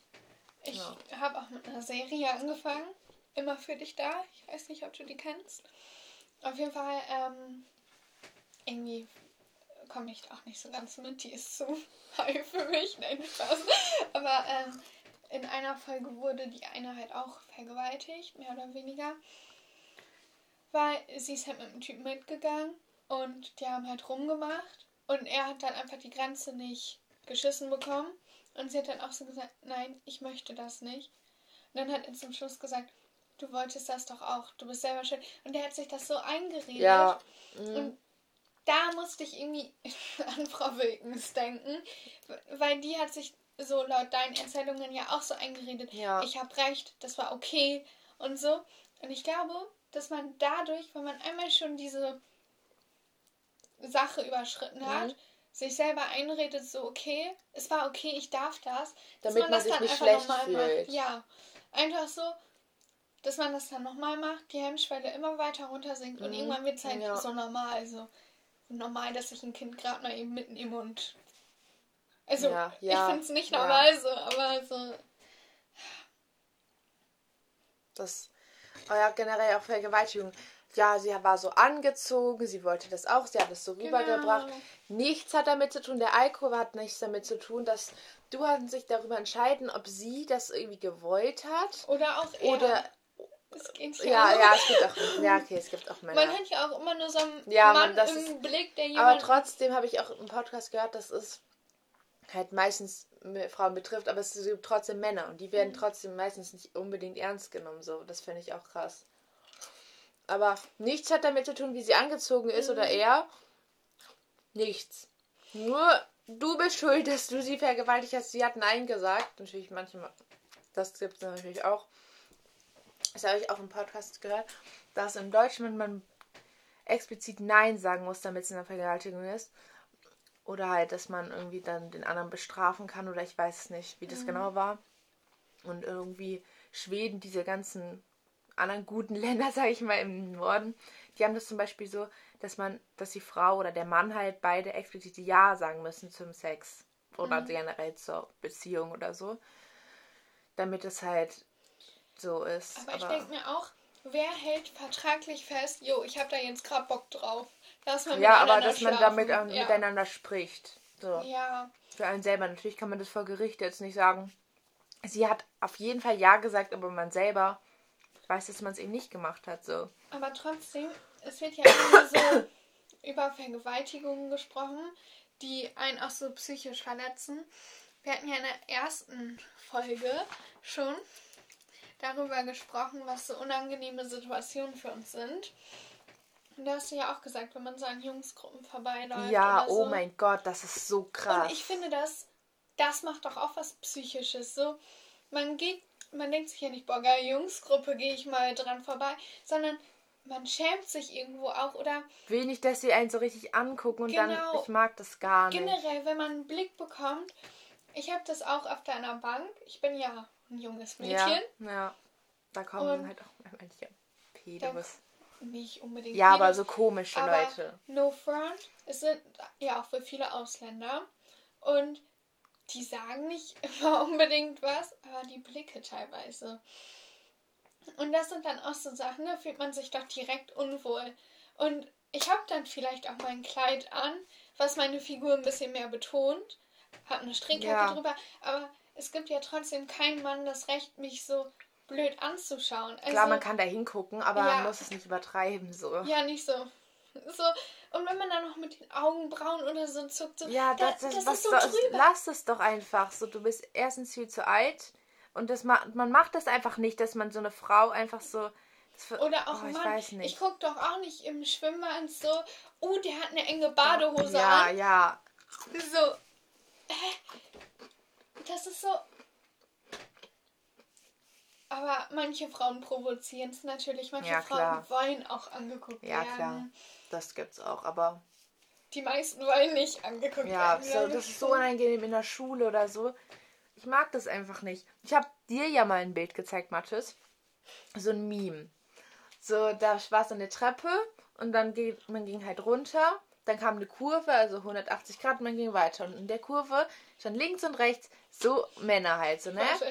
ich ja. habe auch mit einer Serie angefangen. Immer für dich da. Ich weiß nicht, ob du die kennst. Auf jeden Fall, ähm, irgendwie komme ich auch nicht so ganz mit. Die ist zu high für mich. Nein, Spaß. Aber ähm, in einer Folge wurde die eine halt auch vergewaltigt, mehr oder weniger. Weil sie ist halt mit einem Typen mitgegangen und die haben halt rumgemacht. Und er hat dann einfach die Grenze nicht geschissen bekommen. Und sie hat dann auch so gesagt, nein, ich möchte das nicht. Und dann hat er zum Schluss gesagt, du wolltest das doch auch, du bist selber schön. Und er hat sich das so eingeredet. Ja. Mhm. Und da musste ich irgendwie an Frau Wilkens denken, weil die hat sich so laut deinen Erzählungen ja auch so eingeredet, ja. ich habe recht, das war okay und so. Und ich glaube, dass man dadurch, wenn man einmal schon diese Sache überschritten hat, mhm sich selber einredet, so okay, es war okay, ich darf das. Damit man, man das sich nicht schlecht fühlt. Macht. Ja, einfach so, dass man das dann nochmal macht, die Hemmschwelle immer weiter runter sinkt mhm. und irgendwann wird es halt ja. so normal. Also normal, dass ich ein Kind gerade mal eben mitnehme und. Also, ja, ja, ich finde es nicht normal so, aber so. Das. Oh ja, generell auch Vergewaltigung ja, sie war so angezogen, sie wollte das auch, sie hat es so genau. rübergebracht. Nichts hat damit zu tun, der Alkohol hat nichts damit zu tun, dass du hast sich darüber entscheiden, ob sie das irgendwie gewollt hat. Oder auch er. Oder ja, ja, ja, es gibt auch, ja, okay, es gibt auch Männer. Man hat ja auch immer nur so einen ja, Mann man, im ist, Blick, der jemand... Aber trotzdem habe ich auch im Podcast gehört, dass es halt meistens Frauen betrifft, aber es gibt trotzdem Männer und die werden mhm. trotzdem meistens nicht unbedingt ernst genommen. So, das finde ich auch krass. Aber nichts hat damit zu tun, wie sie angezogen ist mhm. oder er. Nichts. Nur du bist schuld, dass du sie vergewaltigt hast. Sie hat Nein gesagt. Natürlich manchmal. Das gibt es natürlich auch. Das habe ich auch im Podcast gehört, dass im Deutschen man explizit Nein sagen muss, damit es eine Vergewaltigung ist. Oder halt, dass man irgendwie dann den anderen bestrafen kann oder ich weiß nicht, wie das mhm. genau war. Und irgendwie Schweden diese ganzen anderen guten Länder, sage ich mal, im Norden, die haben das zum Beispiel so, dass man, dass die Frau oder der Mann halt beide explizit Ja sagen müssen zum Sex. Oder Mhm. generell zur Beziehung oder so. Damit es halt so ist. Aber, ich denke mir auch, wer hält vertraglich fest, jo, ich habe da jetzt gerade Bock drauf. Lass mal ja, aber dass man damit ähm, ja. miteinander spricht. So. Ja, Für einen selber. Natürlich kann man das vor Gericht jetzt nicht sagen. Sie hat auf jeden Fall Ja gesagt, aber man selber weiß, dass man es eben nicht gemacht hat. So. aber trotzdem, es wird ja immer so über Vergewaltigungen gesprochen, die einen auch so psychisch verletzen. Wir hatten ja in der ersten Folge schon darüber gesprochen, was so unangenehme Situationen für uns sind. Und da hast du ja auch gesagt, wenn man so an Jungsgruppen vorbeiläuft. Ja, oder oh so. mein Gott, das ist so krass. Und ich finde das, das macht doch auch was Psychisches. So, man geht, man denkt sich ja nicht, boah, geil, Jungsgruppe, gehe ich mal dran vorbei, sondern man schämt sich irgendwo auch oder Will nicht, dass sie einen so richtig angucken und dann, Genau. ich mag das gar nicht. generell, wenn man einen Blick bekommt. Ich habe das auch auf deiner Bank. Ich bin ja ein junges ja, Mädchen. ja. Da kommen Und- halt auch manche Pedos. Nicht unbedingt. Ja, aber so komische aber Leute. No front. Es sind ja auch für viele Ausländer. Und die sagen nicht immer unbedingt was, aber die Blicke teilweise. Und das sind dann auch so Sachen, da fühlt man sich doch direkt unwohl. Und ich habe dann vielleicht auch mein Kleid an, was meine Figur ein bisschen mehr betont. Habe eine Strickjacke Ja. drüber, aber es gibt ja trotzdem keinen Mann das Recht, mich so blöd anzuschauen. Also, Klar, man kann da hingucken, aber Ja. man muss es nicht übertreiben. So. ja, nicht so. So, und wenn man dann noch mit den Augenbrauen oder so zuckt, so, Ja, da- das, das, das was ist so drüber. lass es doch einfach. So, du bist erstens viel zu alt und das ma man macht das einfach nicht, dass man so eine Frau einfach so. Das, Oder auch oh, ich Mann, weiß nicht. ich guck doch auch nicht im Schwimmbad so, oh, der hat eine enge Badehose ja, an. ja. So, hä? Das ist so. Aber manche Frauen provozieren es natürlich. Manche Ja, Frauen wollen auch angeguckt Ja, werden. klar. Das gibt's auch, aber Die meisten wollen nicht angeguckt ja, werden. so, glaub das ist so unangenehm in der Schule oder so. Ich mag das einfach nicht. Ich habe dir ja mal ein Bild gezeigt, Mathis. So ein Meme. So, da war so eine Treppe und dann geht, man ging halt runter. Dann kam eine Kurve, also 180 Grad, und man ging weiter. Und in der Kurve stand links und rechts so Männer halt, so, ne? Ich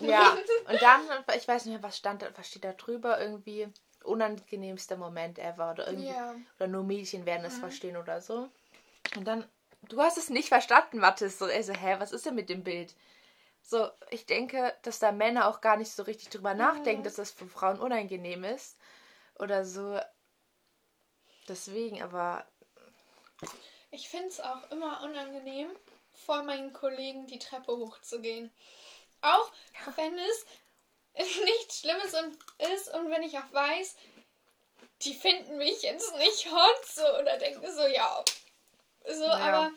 Ja, und dann, ich weiß nicht mehr, was stand da, was steht da drüber, irgendwie unangenehmster Moment ever oder irgendwie, Ja. Mhm. oder nur Mädchen werden es verstehen oder so. Und dann, du hast es nicht verstanden, Mathis, so, also, hä, was ist denn mit dem Bild? So, ich denke, dass da Männer auch gar nicht so richtig drüber nachdenken, dass das für Frauen unangenehm ist oder so. Deswegen, aber Ich finde es auch immer unangenehm, vor meinen Kollegen die Treppe hochzugehen. Auch wenn es nichts Schlimmes und- ist und wenn ich auch weiß, die finden mich jetzt nicht hot so oder denken so, ja. So, Ja. aber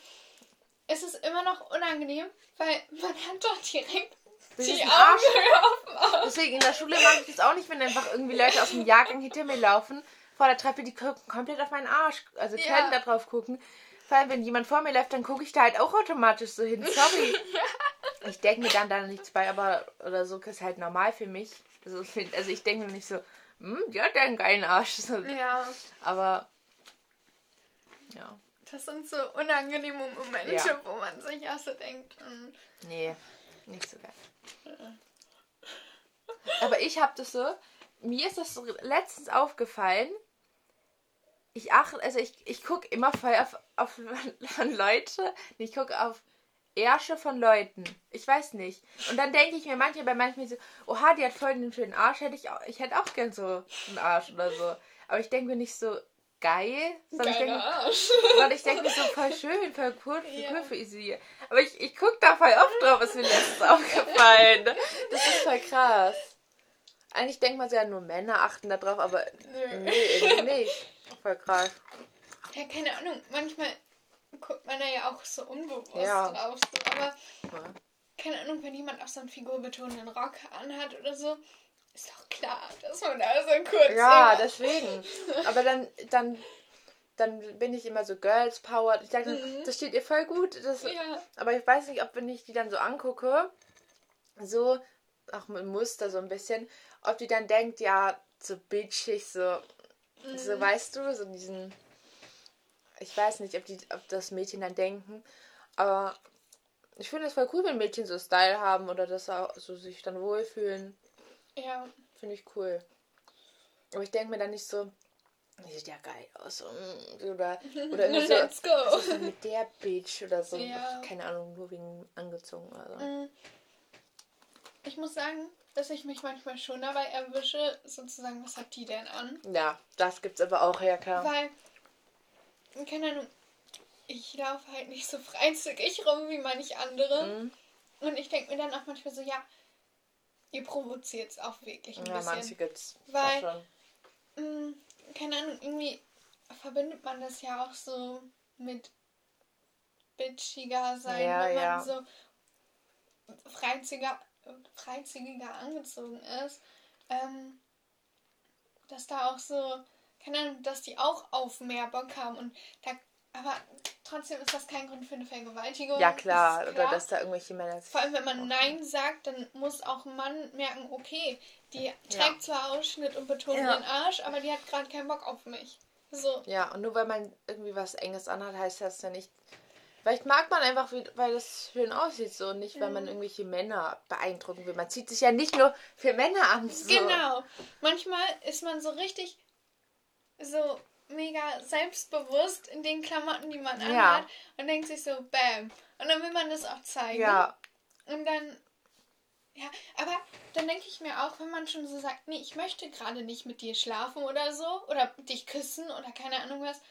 es ist immer noch unangenehm, weil man hat doch direkt Das die ist ein Augenhöhe auf dem Auge. Deswegen in der Schule mag ich das auch nicht, wenn einfach irgendwie Leute aus dem Jahrgang hinter mir laufen, vor der Treppe, die gucken komplett auf meinen Arsch, also Ja. können da drauf gucken. Vor allem, wenn jemand vor mir läuft, dann gucke ich da halt auch automatisch so hin. Sorry. Ich denke mir dann da nichts bei, aber oder so ist halt normal für mich. Also, also ich denke mir nicht so, hm, die hat ja einen geilen Arsch. So, Ja, Aber ja, das sind so unangenehme Momente, Ja. wo man sich auch so denkt, hm, nee, nicht so geil. Aber ich habe das so, mir ist das letztens aufgefallen. Ich achte, also ich, ich gucke immer voll auf, auf von Leute. Ich gucke auf Ärsche von Leuten. Ich weiß nicht. Und dann denke ich mir manchmal bei manchmal so, oha, die hat voll einen schönen Arsch. Hätte ich, auch, ich hätte auch gern so einen Arsch oder so. Aber ich denke mir nicht so geil, sondern ich denke, geiler Arsch. sondern ich denke mir so voll schön, voll cool, Ja. cool für sie. Aber ich, ich gucke da voll oft drauf, ist mir letztens aufgefallen. Das ist voll krass. Eigentlich denkt man ja, nur Männer achten da drauf, aber Nö. nee, irgendwie nicht. Voll krass. Ja, keine Ahnung. Manchmal guckt man da ja auch so unbewusst Ja. drauf. So. Aber Ja. keine Ahnung, wenn jemand auch so einen figurbetonenden Rock anhat oder so, ist doch klar, dass man da so kurz. Ja, immer- deswegen. Aber dann, dann, dann bin ich immer so Girls Power. Ich sage, Mhm. das steht ihr voll gut. Das, Ja. Aber ich weiß nicht, ob wenn ich die dann so angucke, so auch mit Muster so ein bisschen, ob die dann denkt, ja, so bitchig, so, mhm. so weißt du, so diesen, ich weiß nicht, ob, die, ob das Mädchen dann denken, aber ich finde es voll cool, wenn Mädchen so Style haben oder das auch so sich dann wohlfühlen. Ja. Finde ich cool. Aber ich denke mir dann nicht so, die sieht ja geil aus. Mm, oder, oder irgendwie so, Let's go. mit der Bitch oder so. Ja. Keine Ahnung, nur wegen angezogen oder so. Mm. Ich muss sagen, dass ich mich manchmal schon dabei erwische, sozusagen, was hat die denn an? Ja, das gibt's aber auch, ja klar. Weil, keine Ahnung, ich laufe halt nicht so freizügig rum wie manch andere. Mhm. Und ich denke mir dann auch manchmal so, ja, ihr provoziert es auch wirklich ein ja, bisschen. Ja, manche gibt's. Weil, mh, mm, keine Ahnung, irgendwie verbindet man das ja auch so mit bitchiger sein, ja, wenn man ja. so freizügiger, freizügiger angezogen ist. Ähm, dass da auch so, keine Ahnung, dass die auch auf mehr Bock haben und da aber trotzdem ist das kein Grund für eine Vergewaltigung. Ja, klar. klar. Oder dass da irgendwelche Männer. Vor allem, wenn man Nein sagt, dann muss auch ein Mann merken, okay, die trägt ja. zwar Ausschnitt und betont ja. den Arsch, aber die hat gerade keinen Bock auf mich. So. Ja, und nur weil man irgendwie was Enges anhat, heißt das ja nicht. Vielleicht mag man einfach, weil das schön aussieht, so und nicht, weil man irgendwelche Männer beeindrucken will. Man zieht sich ja nicht nur für Männer an. So. Genau. Manchmal ist man so richtig so mega selbstbewusst in den Klamotten, die man anhat ja. und denkt sich so, bam. Und dann will man das auch zeigen. Ja. Und dann, ja, aber dann denke ich mir auch, wenn man schon so sagt, nee, ich möchte gerade nicht mit dir schlafen oder so, oder dich küssen oder keine Ahnung was,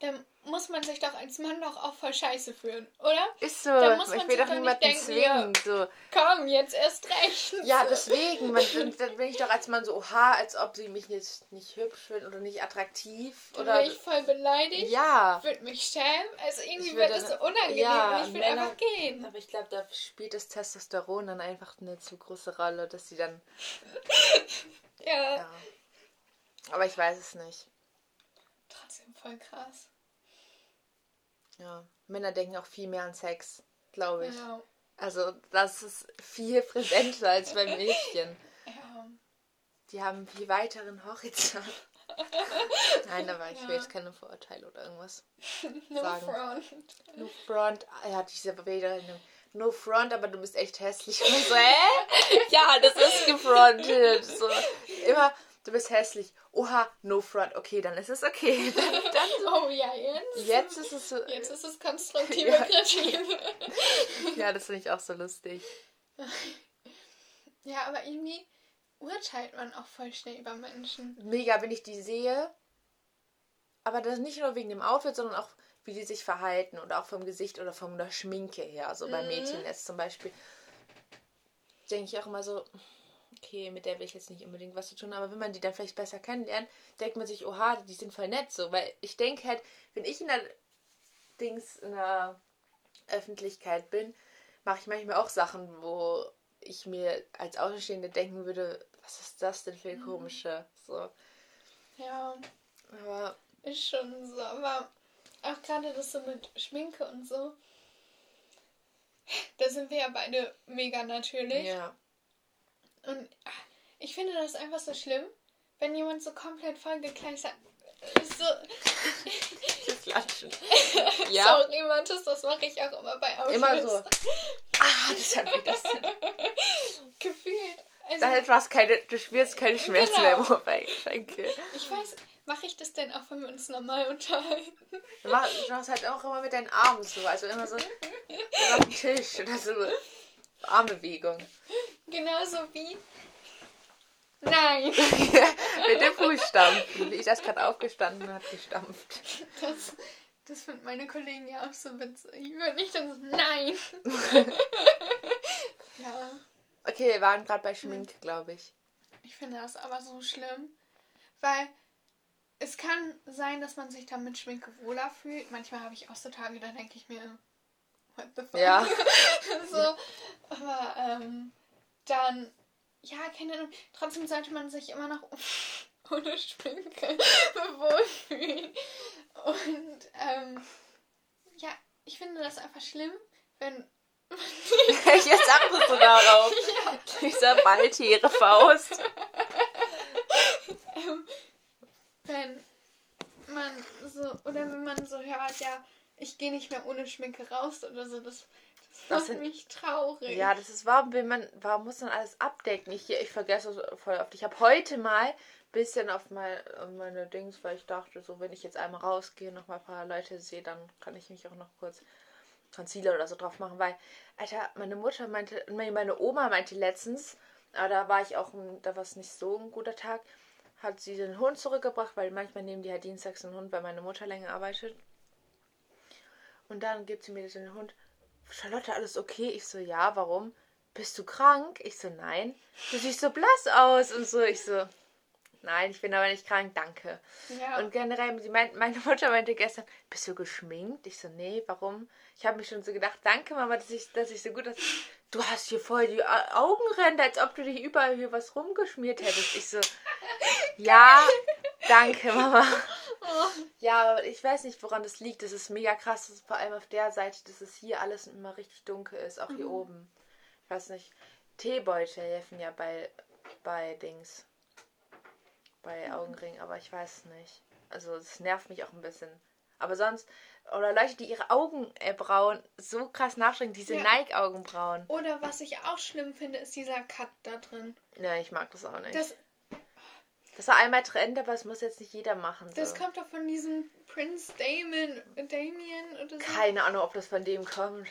dann muss man sich doch als Mann doch auch voll scheiße fühlen, oder? Ist so. Da muss man ich will doch niemanden zwingen. So. Komm, jetzt erst recht. Ja, deswegen. Man, dann bin ich doch als Mann so, oha, als ob sie mich jetzt nicht hübsch finden oder nicht attraktiv. Dann oder bin ich voll beleidigt. Ja. Würde mich schämen. Also irgendwie würde, wird es so unangenehm ja, und ich will einfach gehen. Aber ich glaube, da spielt das Testosteron dann einfach eine zu große Rolle, dass sie dann... ja. ja. Aber ich weiß es nicht. Trotzdem voll krass. Ja, Männer denken auch viel mehr an Sex, glaube ich. Ja. Also das ist viel präsenter als bei Mädchen. Ja. Die haben viel weiteren Horizont. Nein, aber ich ja. will jetzt keine Vorurteile oder irgendwas no sagen. front. No front. Er hat diese Bilder No front, aber du bist echt hässlich. Und so, hä? ja, das ist gefrontet. So, immer du bist hässlich. Oha, no front. Okay, dann ist es okay. Dann, dann oh ja, jetzt. Jetzt ist es so. Jetzt ist es konstruktive ja. Kritik. ja, das finde ich auch so lustig. Ja, aber irgendwie urteilt man auch voll schnell über Menschen. Mega, wenn ich die sehe. Aber das nicht nur wegen dem Outfit, sondern auch, wie die sich verhalten oder auch vom Gesicht oder von der Schminke her. Also bei mhm. Mädchen jetzt zum Beispiel. Denke ich auch immer so, okay, mit der will ich jetzt nicht unbedingt was zu tun, aber wenn man die dann vielleicht besser kennenlernt, denkt man sich, oha, die sind voll nett so, weil ich denke halt, wenn ich in der Dings in der Öffentlichkeit bin, mache ich manchmal auch Sachen, wo ich mir als Außenstehende denken würde, was ist das denn für ein mhm. komische, so. Ja. Aber ist schon so, aber auch gerade das so mit Schminke und so. Da sind wir ja beide mega natürlich. Ja. Und ich finde das einfach so schlimm, wenn jemand so komplett vollgekleidet ist. So. Das Klatschen. ja. Sorry, Mantis, das mache ich auch immer bei Autos. Immer so. Ah, das hat mir das. Gefühlt. Also, da etwas keine, du spürst keine Schmerzen genau. mehr im Oberschenkel. Ich weiß, mache ich das denn auch, wenn wir uns normal unterhalten? Du machst, du machst halt auch immer mit deinen Armen so, also immer so auf dem Tisch oder so. Armbewegung. Genauso wie. Nein! Mit dem Fuß stampfen. Wie ich das gerade aufgestanden hat, gestampft. Das, das finden meine Kollegen ja auch so witzig. Ich würde nicht das. Nein! ja. Okay, wir waren gerade bei Schminke, glaube ich. Ich finde das aber so schlimm. Weil es kann sein, dass man sich dann mit Schminke wohler fühlt. Manchmal habe ich auch so Tage, da denke ich mir, what the fuck? Ja. so, aber ähm, dann, ja, keine Ahnung, trotzdem sollte man sich immer noch ohne Schminke wohlfühlen. Und ähm, ja, ich finde das einfach schlimm, wenn Jetzt achtest du darauf. Ja. Dieser Balltiere Faust. ähm, wenn man so, oder wenn man so hört, ja, ich gehe nicht mehr ohne Schminke raus oder so, das, das Das macht mich traurig. Ja, das ist warum will man, warum muss man alles abdecken? Ich, ich vergesse es voll oft. Ich habe heute mal ein bisschen auf, mein, auf meine Dings, weil ich dachte, so wenn ich jetzt einmal rausgehe, noch mal ein paar Leute sehe, dann kann ich mich auch noch kurz Concealer oder so drauf machen, weil, Alter, meine Mutter meinte, meine Oma meinte letztens, aber da war ich auch, da war es nicht so ein guter Tag, hat sie den Hund zurückgebracht, weil manchmal nehmen die halt dienstags einen Hund, weil meine Mutter länger arbeitet. Und dann gibt sie mir den Hund. Charlotte, alles okay? Ich so, ja, warum? Bist du krank? Ich so, nein. Du siehst so blass aus und so. Ich so, nein, ich bin aber nicht krank, danke. Ja. Und generell, meint, meine Mutter meinte gestern, bist du geschminkt? Ich so, nee, warum? Ich habe mich schon so gedacht, danke Mama, dass ich, dass ich so gut, dass, du hast hier voll die Au- Augenränder, als ob du dich überall hier was rumgeschmiert hättest. Ich so, ja, danke Mama. Oh, Ja, aber ich weiß nicht, woran das liegt. Das ist mega krass, dass vor allem auf der Seite, dass es hier alles immer richtig dunkel ist, auch hier oben. Ich weiß nicht. Teebeutel helfen ja bei, bei Dings. Bei Augenringen, aber ich weiß nicht. Also es nervt mich auch ein bisschen. Aber sonst, oder Leute, die ihre Augenbrauen so krass nachschränken, diese Ja. Nike-Augenbrauen. Oder was ich auch schlimm finde, ist dieser Cut da drin. Ja, ich mag das auch nicht. Das, Das, war einmal Trend, aber es muss jetzt nicht jeder machen. So. das kommt doch von diesem Prince Damon, Damien oder so. Keine Ahnung, ob das von dem kommt.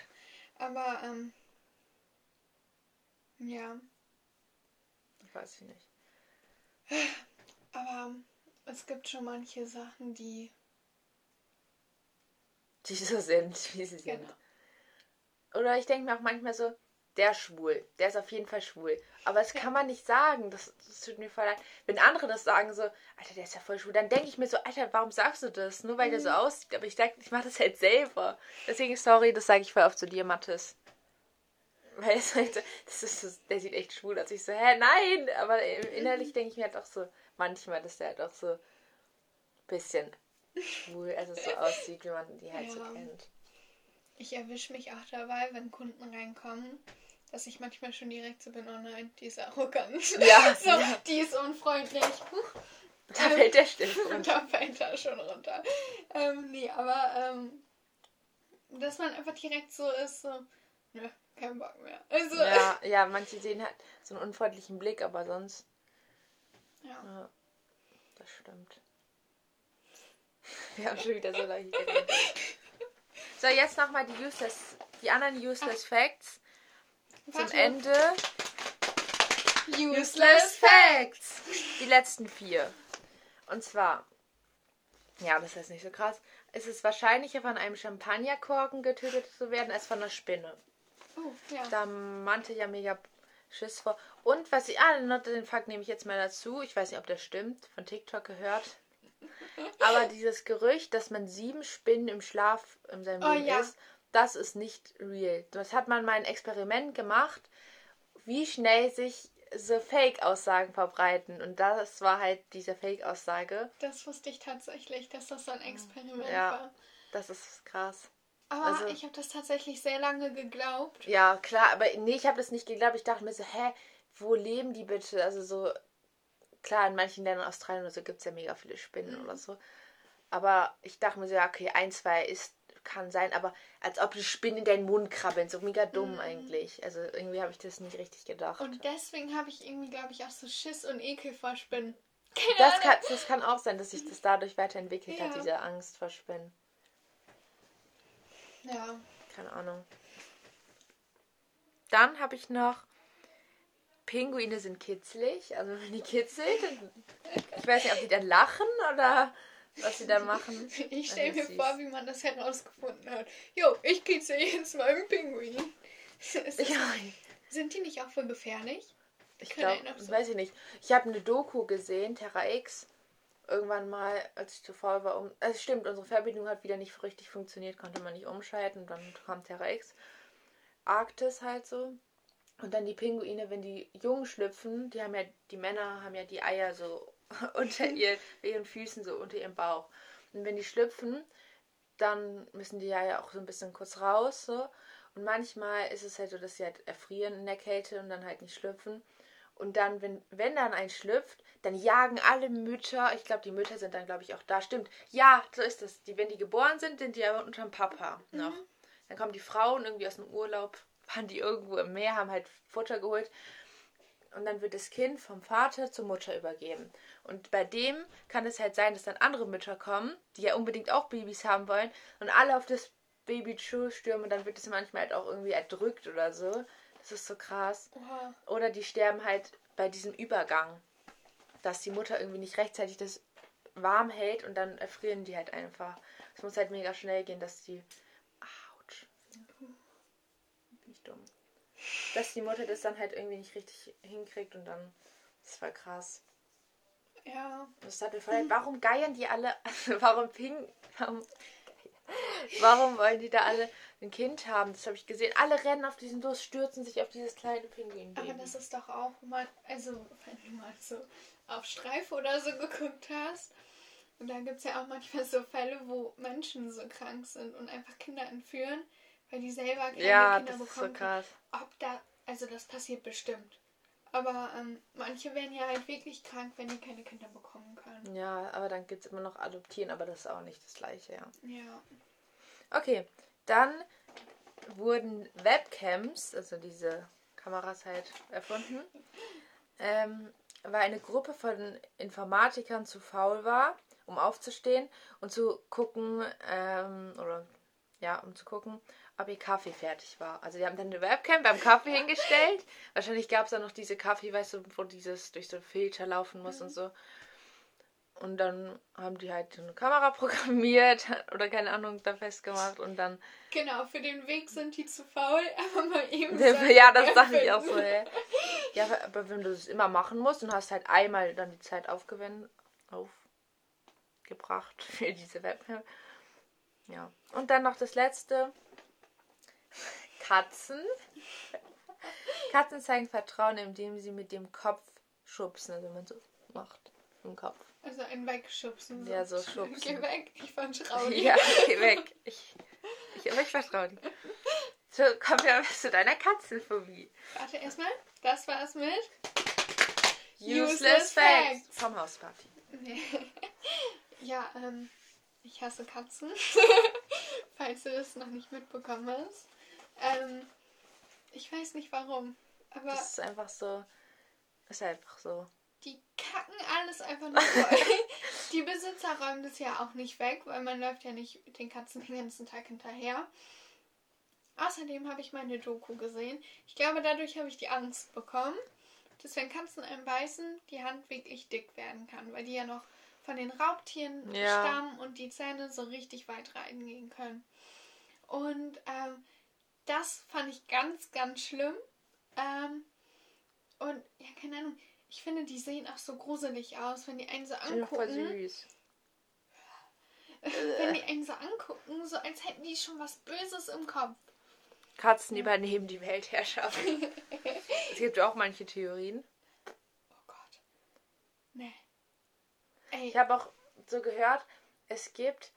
Aber, ähm, ja. Weiß ich nicht. Aber es gibt schon manche Sachen, die. die so sind, wie sie sind. Genau. Oder ich denke mir auch manchmal so, der ist schwul, der ist auf jeden Fall schwul. Aber das kann man nicht sagen, das, das tut mir voll leid. Wenn andere das sagen, so, Alter, der ist ja voll schwul, dann denke ich mir so, Alter, warum sagst du das? Nur weil der so aussieht. Aber ich sag, ich mache das halt selber. Deswegen, sorry, das sage ich voll oft zu dir, Mathis. Weil es halt so, das ist so, der sieht echt schwul aus. Ich so, hä, nein! Aber innerlich denke ich mir halt auch so, manchmal, dass der halt auch so ein bisschen schwul, also so aussieht, wie man die halt so Ja. kennt. Ich erwische mich auch dabei, wenn Kunden reinkommen, dass ich manchmal schon direkt so bin, oh nein, die ist arrogant. Ja, so, ja. die ist unfreundlich. Da Ähm, fällt der Stift Und runter. da fällt er schon runter. Ähm, nee, aber ähm, dass man einfach direkt so ist, so, nö, kein Bock mehr. Also, Ja, ja, manche sehen halt so einen unfreundlichen Blick, aber sonst, ja. ja, das stimmt. Wir haben schon wieder so leicht geredet. So, jetzt nochmal die useless, die anderen useless Facts zum. Ende. Useless Facts! Die letzten vier. Und zwar, ja, das ist nicht so krass. Es ist wahrscheinlicher, von einem Champagnerkorken getötet zu werden, als von einer Spinne. Oh, ja. Da Mante ja mega Schiss vor. Und was ich, ah, den Fakt nehme ich jetzt mal dazu. Ich weiß nicht, ob der stimmt, von TikTok gehört. Aber dieses Gerücht, dass man sieben Spinnen im Schlaf in seinem Oh, Leben ja. ist, das ist nicht real. Das hat man mal ein Experiment gemacht, wie schnell sich so Fake-Aussagen verbreiten. Und das war halt diese Fake-Aussage. Das wusste ich tatsächlich, dass das so ein Experiment Ja. war. Das ist krass. Aber Also- ich habe das tatsächlich sehr lange geglaubt. Ja, klar, aber nee, ich habe das nicht geglaubt. Ich dachte mir so, hä, wo leben die bitte? Also so, klar, in manchen Ländern, Australien oder so, gibt es ja mega viele Spinnen oder so. Aber ich dachte mir so, ja, okay, ein, zwei ist, kann sein, aber als ob die Spinnen in deinen Mund krabbeln. So mega dumm eigentlich. Also irgendwie habe ich das nicht richtig gedacht. Und deswegen habe ich irgendwie, glaube ich, auch so Schiss und Ekel vor Spinnen. das, kann, das kann auch sein, dass sich das dadurch weiterentwickelt hat, Ja. diese Angst vor Spinnen. Ja. Keine Ahnung. Dann habe ich noch. Pinguine sind kitzlig. Also wenn die kitzeln, ich weiß nicht, ob die dann lachen oder was sie dann machen. Ich stelle Also mir süß. vor, wie man das herausgefunden hat. Jo, ich kitzel jetzt mal einen Pinguin. Ja, Sind die nicht auch voll gefährlich? ich glaube, so- weiß ich nicht. Ich habe eine Doku gesehen, Terra X. Irgendwann mal, als ich zu faul war, um. Es stimmt, unsere Verbindung hat wieder nicht richtig funktioniert, konnte man nicht umschalten und dann kam Terra X. Arktis halt so. Und dann die Pinguine, wenn die jung schlüpfen, die haben ja, die Männer haben ja die Eier so unter ihr, ihren Füßen, so unter ihrem Bauch. Und wenn die schlüpfen, dann müssen die ja auch so ein bisschen kurz raus, so. Und manchmal ist es halt so, dass sie halt erfrieren in der Kälte und dann halt nicht schlüpfen. Und dann, wenn, wenn dann ein schlüpft, dann jagen alle Mütter, ich glaube, die Mütter sind dann, glaube ich, auch da. Stimmt. Ja, so ist es. Die, wenn die geboren sind, sind die aber unterm Papa noch. Mhm. Dann kommen die Frauen irgendwie aus dem Urlaub, waren die irgendwo im Meer, haben halt Futter geholt. Und dann wird das Kind vom Vater zur Mutter übergeben. Und bei dem kann es halt sein, dass dann andere Mütter kommen, die ja unbedingt auch Babys haben wollen und alle auf das Baby stürmen und dann wird es manchmal halt auch irgendwie erdrückt oder so. Das ist so krass. Oha. Oder die sterben halt bei diesem Übergang, dass die Mutter irgendwie nicht rechtzeitig das warm hält und dann erfrieren die halt einfach. Es muss halt mega schnell gehen, dass die. Autsch. Bin ich dumm. Dass die Mutter das dann halt irgendwie nicht richtig hinkriegt und dann. Das war krass. Ja. Das hat mir voll. Warum geiern die alle? warum ping. Warum, warum wollen die da alle ein Kind haben. Das habe ich gesehen. Alle rennen auf diesen Durst, stürzen sich auf dieses kleine Pinguin. Aber das ist doch auch mal, also wenn du mal so auf Streife oder so geguckt hast. Und da gibt es ja auch manchmal so Fälle, wo Menschen so krank sind und einfach Kinder entführen, weil die selber keine ja, Kinder das bekommen. Ist so krass. Ob da, also das passiert bestimmt. Aber ähm, manche werden ja halt wirklich krank, wenn die keine Kinder bekommen können. Ja, aber dann gibt es immer noch Adoptieren, aber das ist auch nicht das gleiche, ja. Ja. Okay, dann wurden Webcams, also diese Kameras halt erfunden, ähm, weil eine Gruppe von Informatikern zu faul war, um aufzustehen und zu gucken, ähm, oder ja, um zu gucken, ob ihr Kaffee fertig war. Also die haben dann eine Webcam beim Kaffee hingestellt. Wahrscheinlich gab es dann noch diese Kaffee, weißt du, wo dieses durch so einen Filter laufen muss mhm. und so. Und dann haben die halt eine Kamera programmiert oder keine Ahnung da festgemacht und dann. Genau, für den Weg sind die zu faul, aber mal eben. ja, das dachte ich auch so, ey. Ja, aber wenn du das immer machen musst und hast halt einmal dann die Zeit aufgewendet, aufgebracht für diese Webcam. Ja. Und dann noch das letzte. Katzen. Katzen zeigen Vertrauen, indem sie mit dem Kopf schubsen, also wenn man so macht im Kopf. Also ein Wegschubsen. Ja, so schubsen. Geh weg, ich vertraue dir. Ja, geh weg. Ich, ich, ich vertraue dir. So, kommen wir zu deiner Katzenphobie. Warte erstmal, das war es mit Useless, Useless Facts. Facts vom Hausparty. ja, ähm, ich hasse Katzen. Falls du das noch nicht mitbekommen hast. Ähm, ich weiß nicht warum. Aber das ist einfach so. Ist einfach so. Die kacken alles einfach nur voll. die Besitzer räumen das ja auch nicht weg, weil man läuft ja nicht den Katzen den ganzen Tag hinterher. Außerdem habe ich meine Doku gesehen. Ich glaube, dadurch habe ich die Angst bekommen, dass wenn Katzen einem beißen, die Hand wirklich dick werden kann, weil die ja noch von den Raubtieren ja. stammen und die Zähne so richtig weit reingehen können. Und ähm, das fand ich ganz, ganz schlimm. Ähm, und ja, keine Ahnung. Ich finde, die sehen auch so gruselig aus, wenn die einen so angucken. Voll süß. wenn die einen so angucken, so als hätten die schon was Böses im Kopf. Katzen übernehmen die Weltherrschaft. es gibt auch manche Theorien. Oh Gott. Nee. Ey. Ich habe auch so gehört, es gibt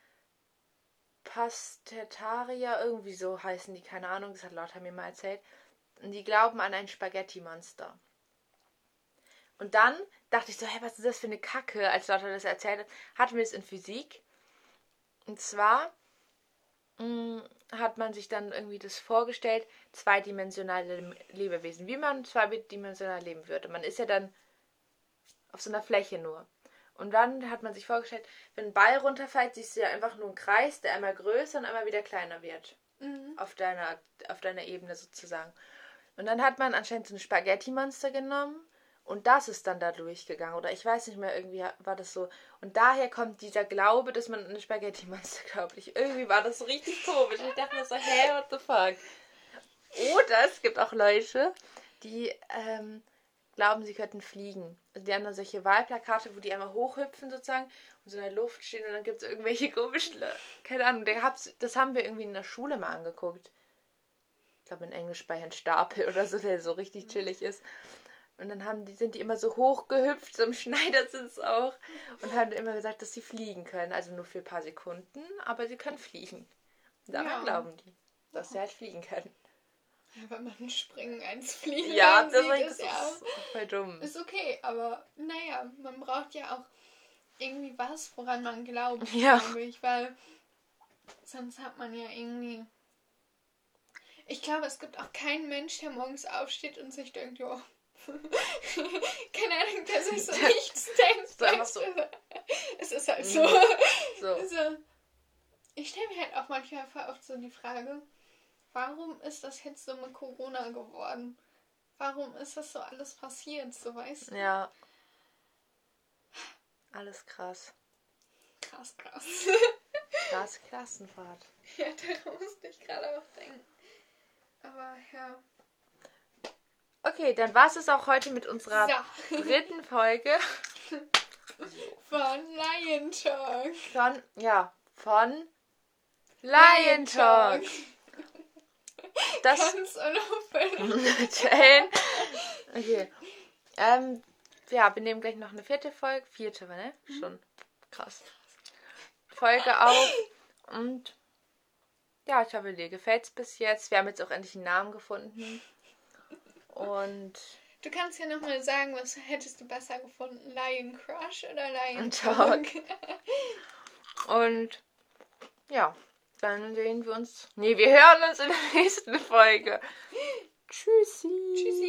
Pastetarier, irgendwie so heißen die, keine Ahnung, das hat Lotta mir mal erzählt. Und die glauben an ein Spaghetti-Monster. Und dann dachte ich so, hey, was ist das für eine Kacke, als Lotta das erzählt hat, hatten wir es in Physik. Und zwar mm, hat man sich dann irgendwie das vorgestellt, zweidimensionale Lebewesen, wie man zweidimensional leben würde. Man ist ja dann auf so einer Fläche nur. Und dann hat man sich vorgestellt, wenn ein Ball runterfällt, siehst du ja einfach nur einen Kreis, der einmal größer und einmal wieder kleiner wird. Mhm. Auf, deiner, auf deiner Ebene sozusagen. Und dann hat man anscheinend so ein Spaghetti-Monster genommen und das ist dann da durchgegangen. Oder ich weiß nicht mehr, irgendwie war das so. Und daher kommt dieser Glaube, dass man an eine Spaghetti-Monster glaubt. Ich, irgendwie war das so richtig komisch. Ich dachte mir so, hä, what the fuck? Oder es gibt auch Leute, die ähm, glauben, sie könnten fliegen. Also die haben dann solche Wahlplakate, wo die einmal hochhüpfen sozusagen und so in der Luft stehen und dann gibt es irgendwelche komischen, keine Ahnung, das haben wir irgendwie in der Schule mal angeguckt. Ich glaube in Englisch bei Herrn Stapel oder so, der so richtig chillig ist. Und dann haben die, sind die immer so hochgehüpft, so im Schneidersitz auch, und haben immer gesagt, dass sie fliegen können. Also nur für ein paar Sekunden, aber sie können fliegen. Und daran ja. glauben die, dass sie halt fliegen können. Ja, wenn man springen eins fliegen Ja, das ist ist ja voll dumm. ist okay, aber naja, man braucht ja auch irgendwie was, woran man glaubt, Ja. glaube ich, weil sonst hat man ja irgendwie. Ich glaube, es gibt auch keinen Mensch, der morgens aufsteht und sich denkt, ja. Keine Ahnung, der sich so nichts einfach so. Es ist halt so. So. Also, ich stelle mir halt auch manchmal voll oft so die Frage, warum ist das jetzt so mit Corona geworden? Warum ist das so alles passiert, so weißt du? Ja. Alles krass. Krass, krass. Krass Klassenfahrt. ja, daran musste ich gerade auch denken. Aber ja. Okay, dann war es auch heute mit unserer So, dritten Folge von Lion Talk. von, ja, von Lion Talk. Das Ganz unauffällig. Okay. Ähm, ja, wir nehmen gleich noch eine vierte Folge. Vierte, ne? Schon. Krass. Folge auf. Und ja, ich hoffe, dir gefällt es bis jetzt. Wir haben jetzt auch endlich einen Namen gefunden. Und Du kannst ja nochmal sagen, was hättest du besser gefunden? Lion Crush oder Lion. Talk? Und ja, dann sehen wir uns. Nee, wir hören uns in der nächsten Folge. Tschüssi. Tschüssi.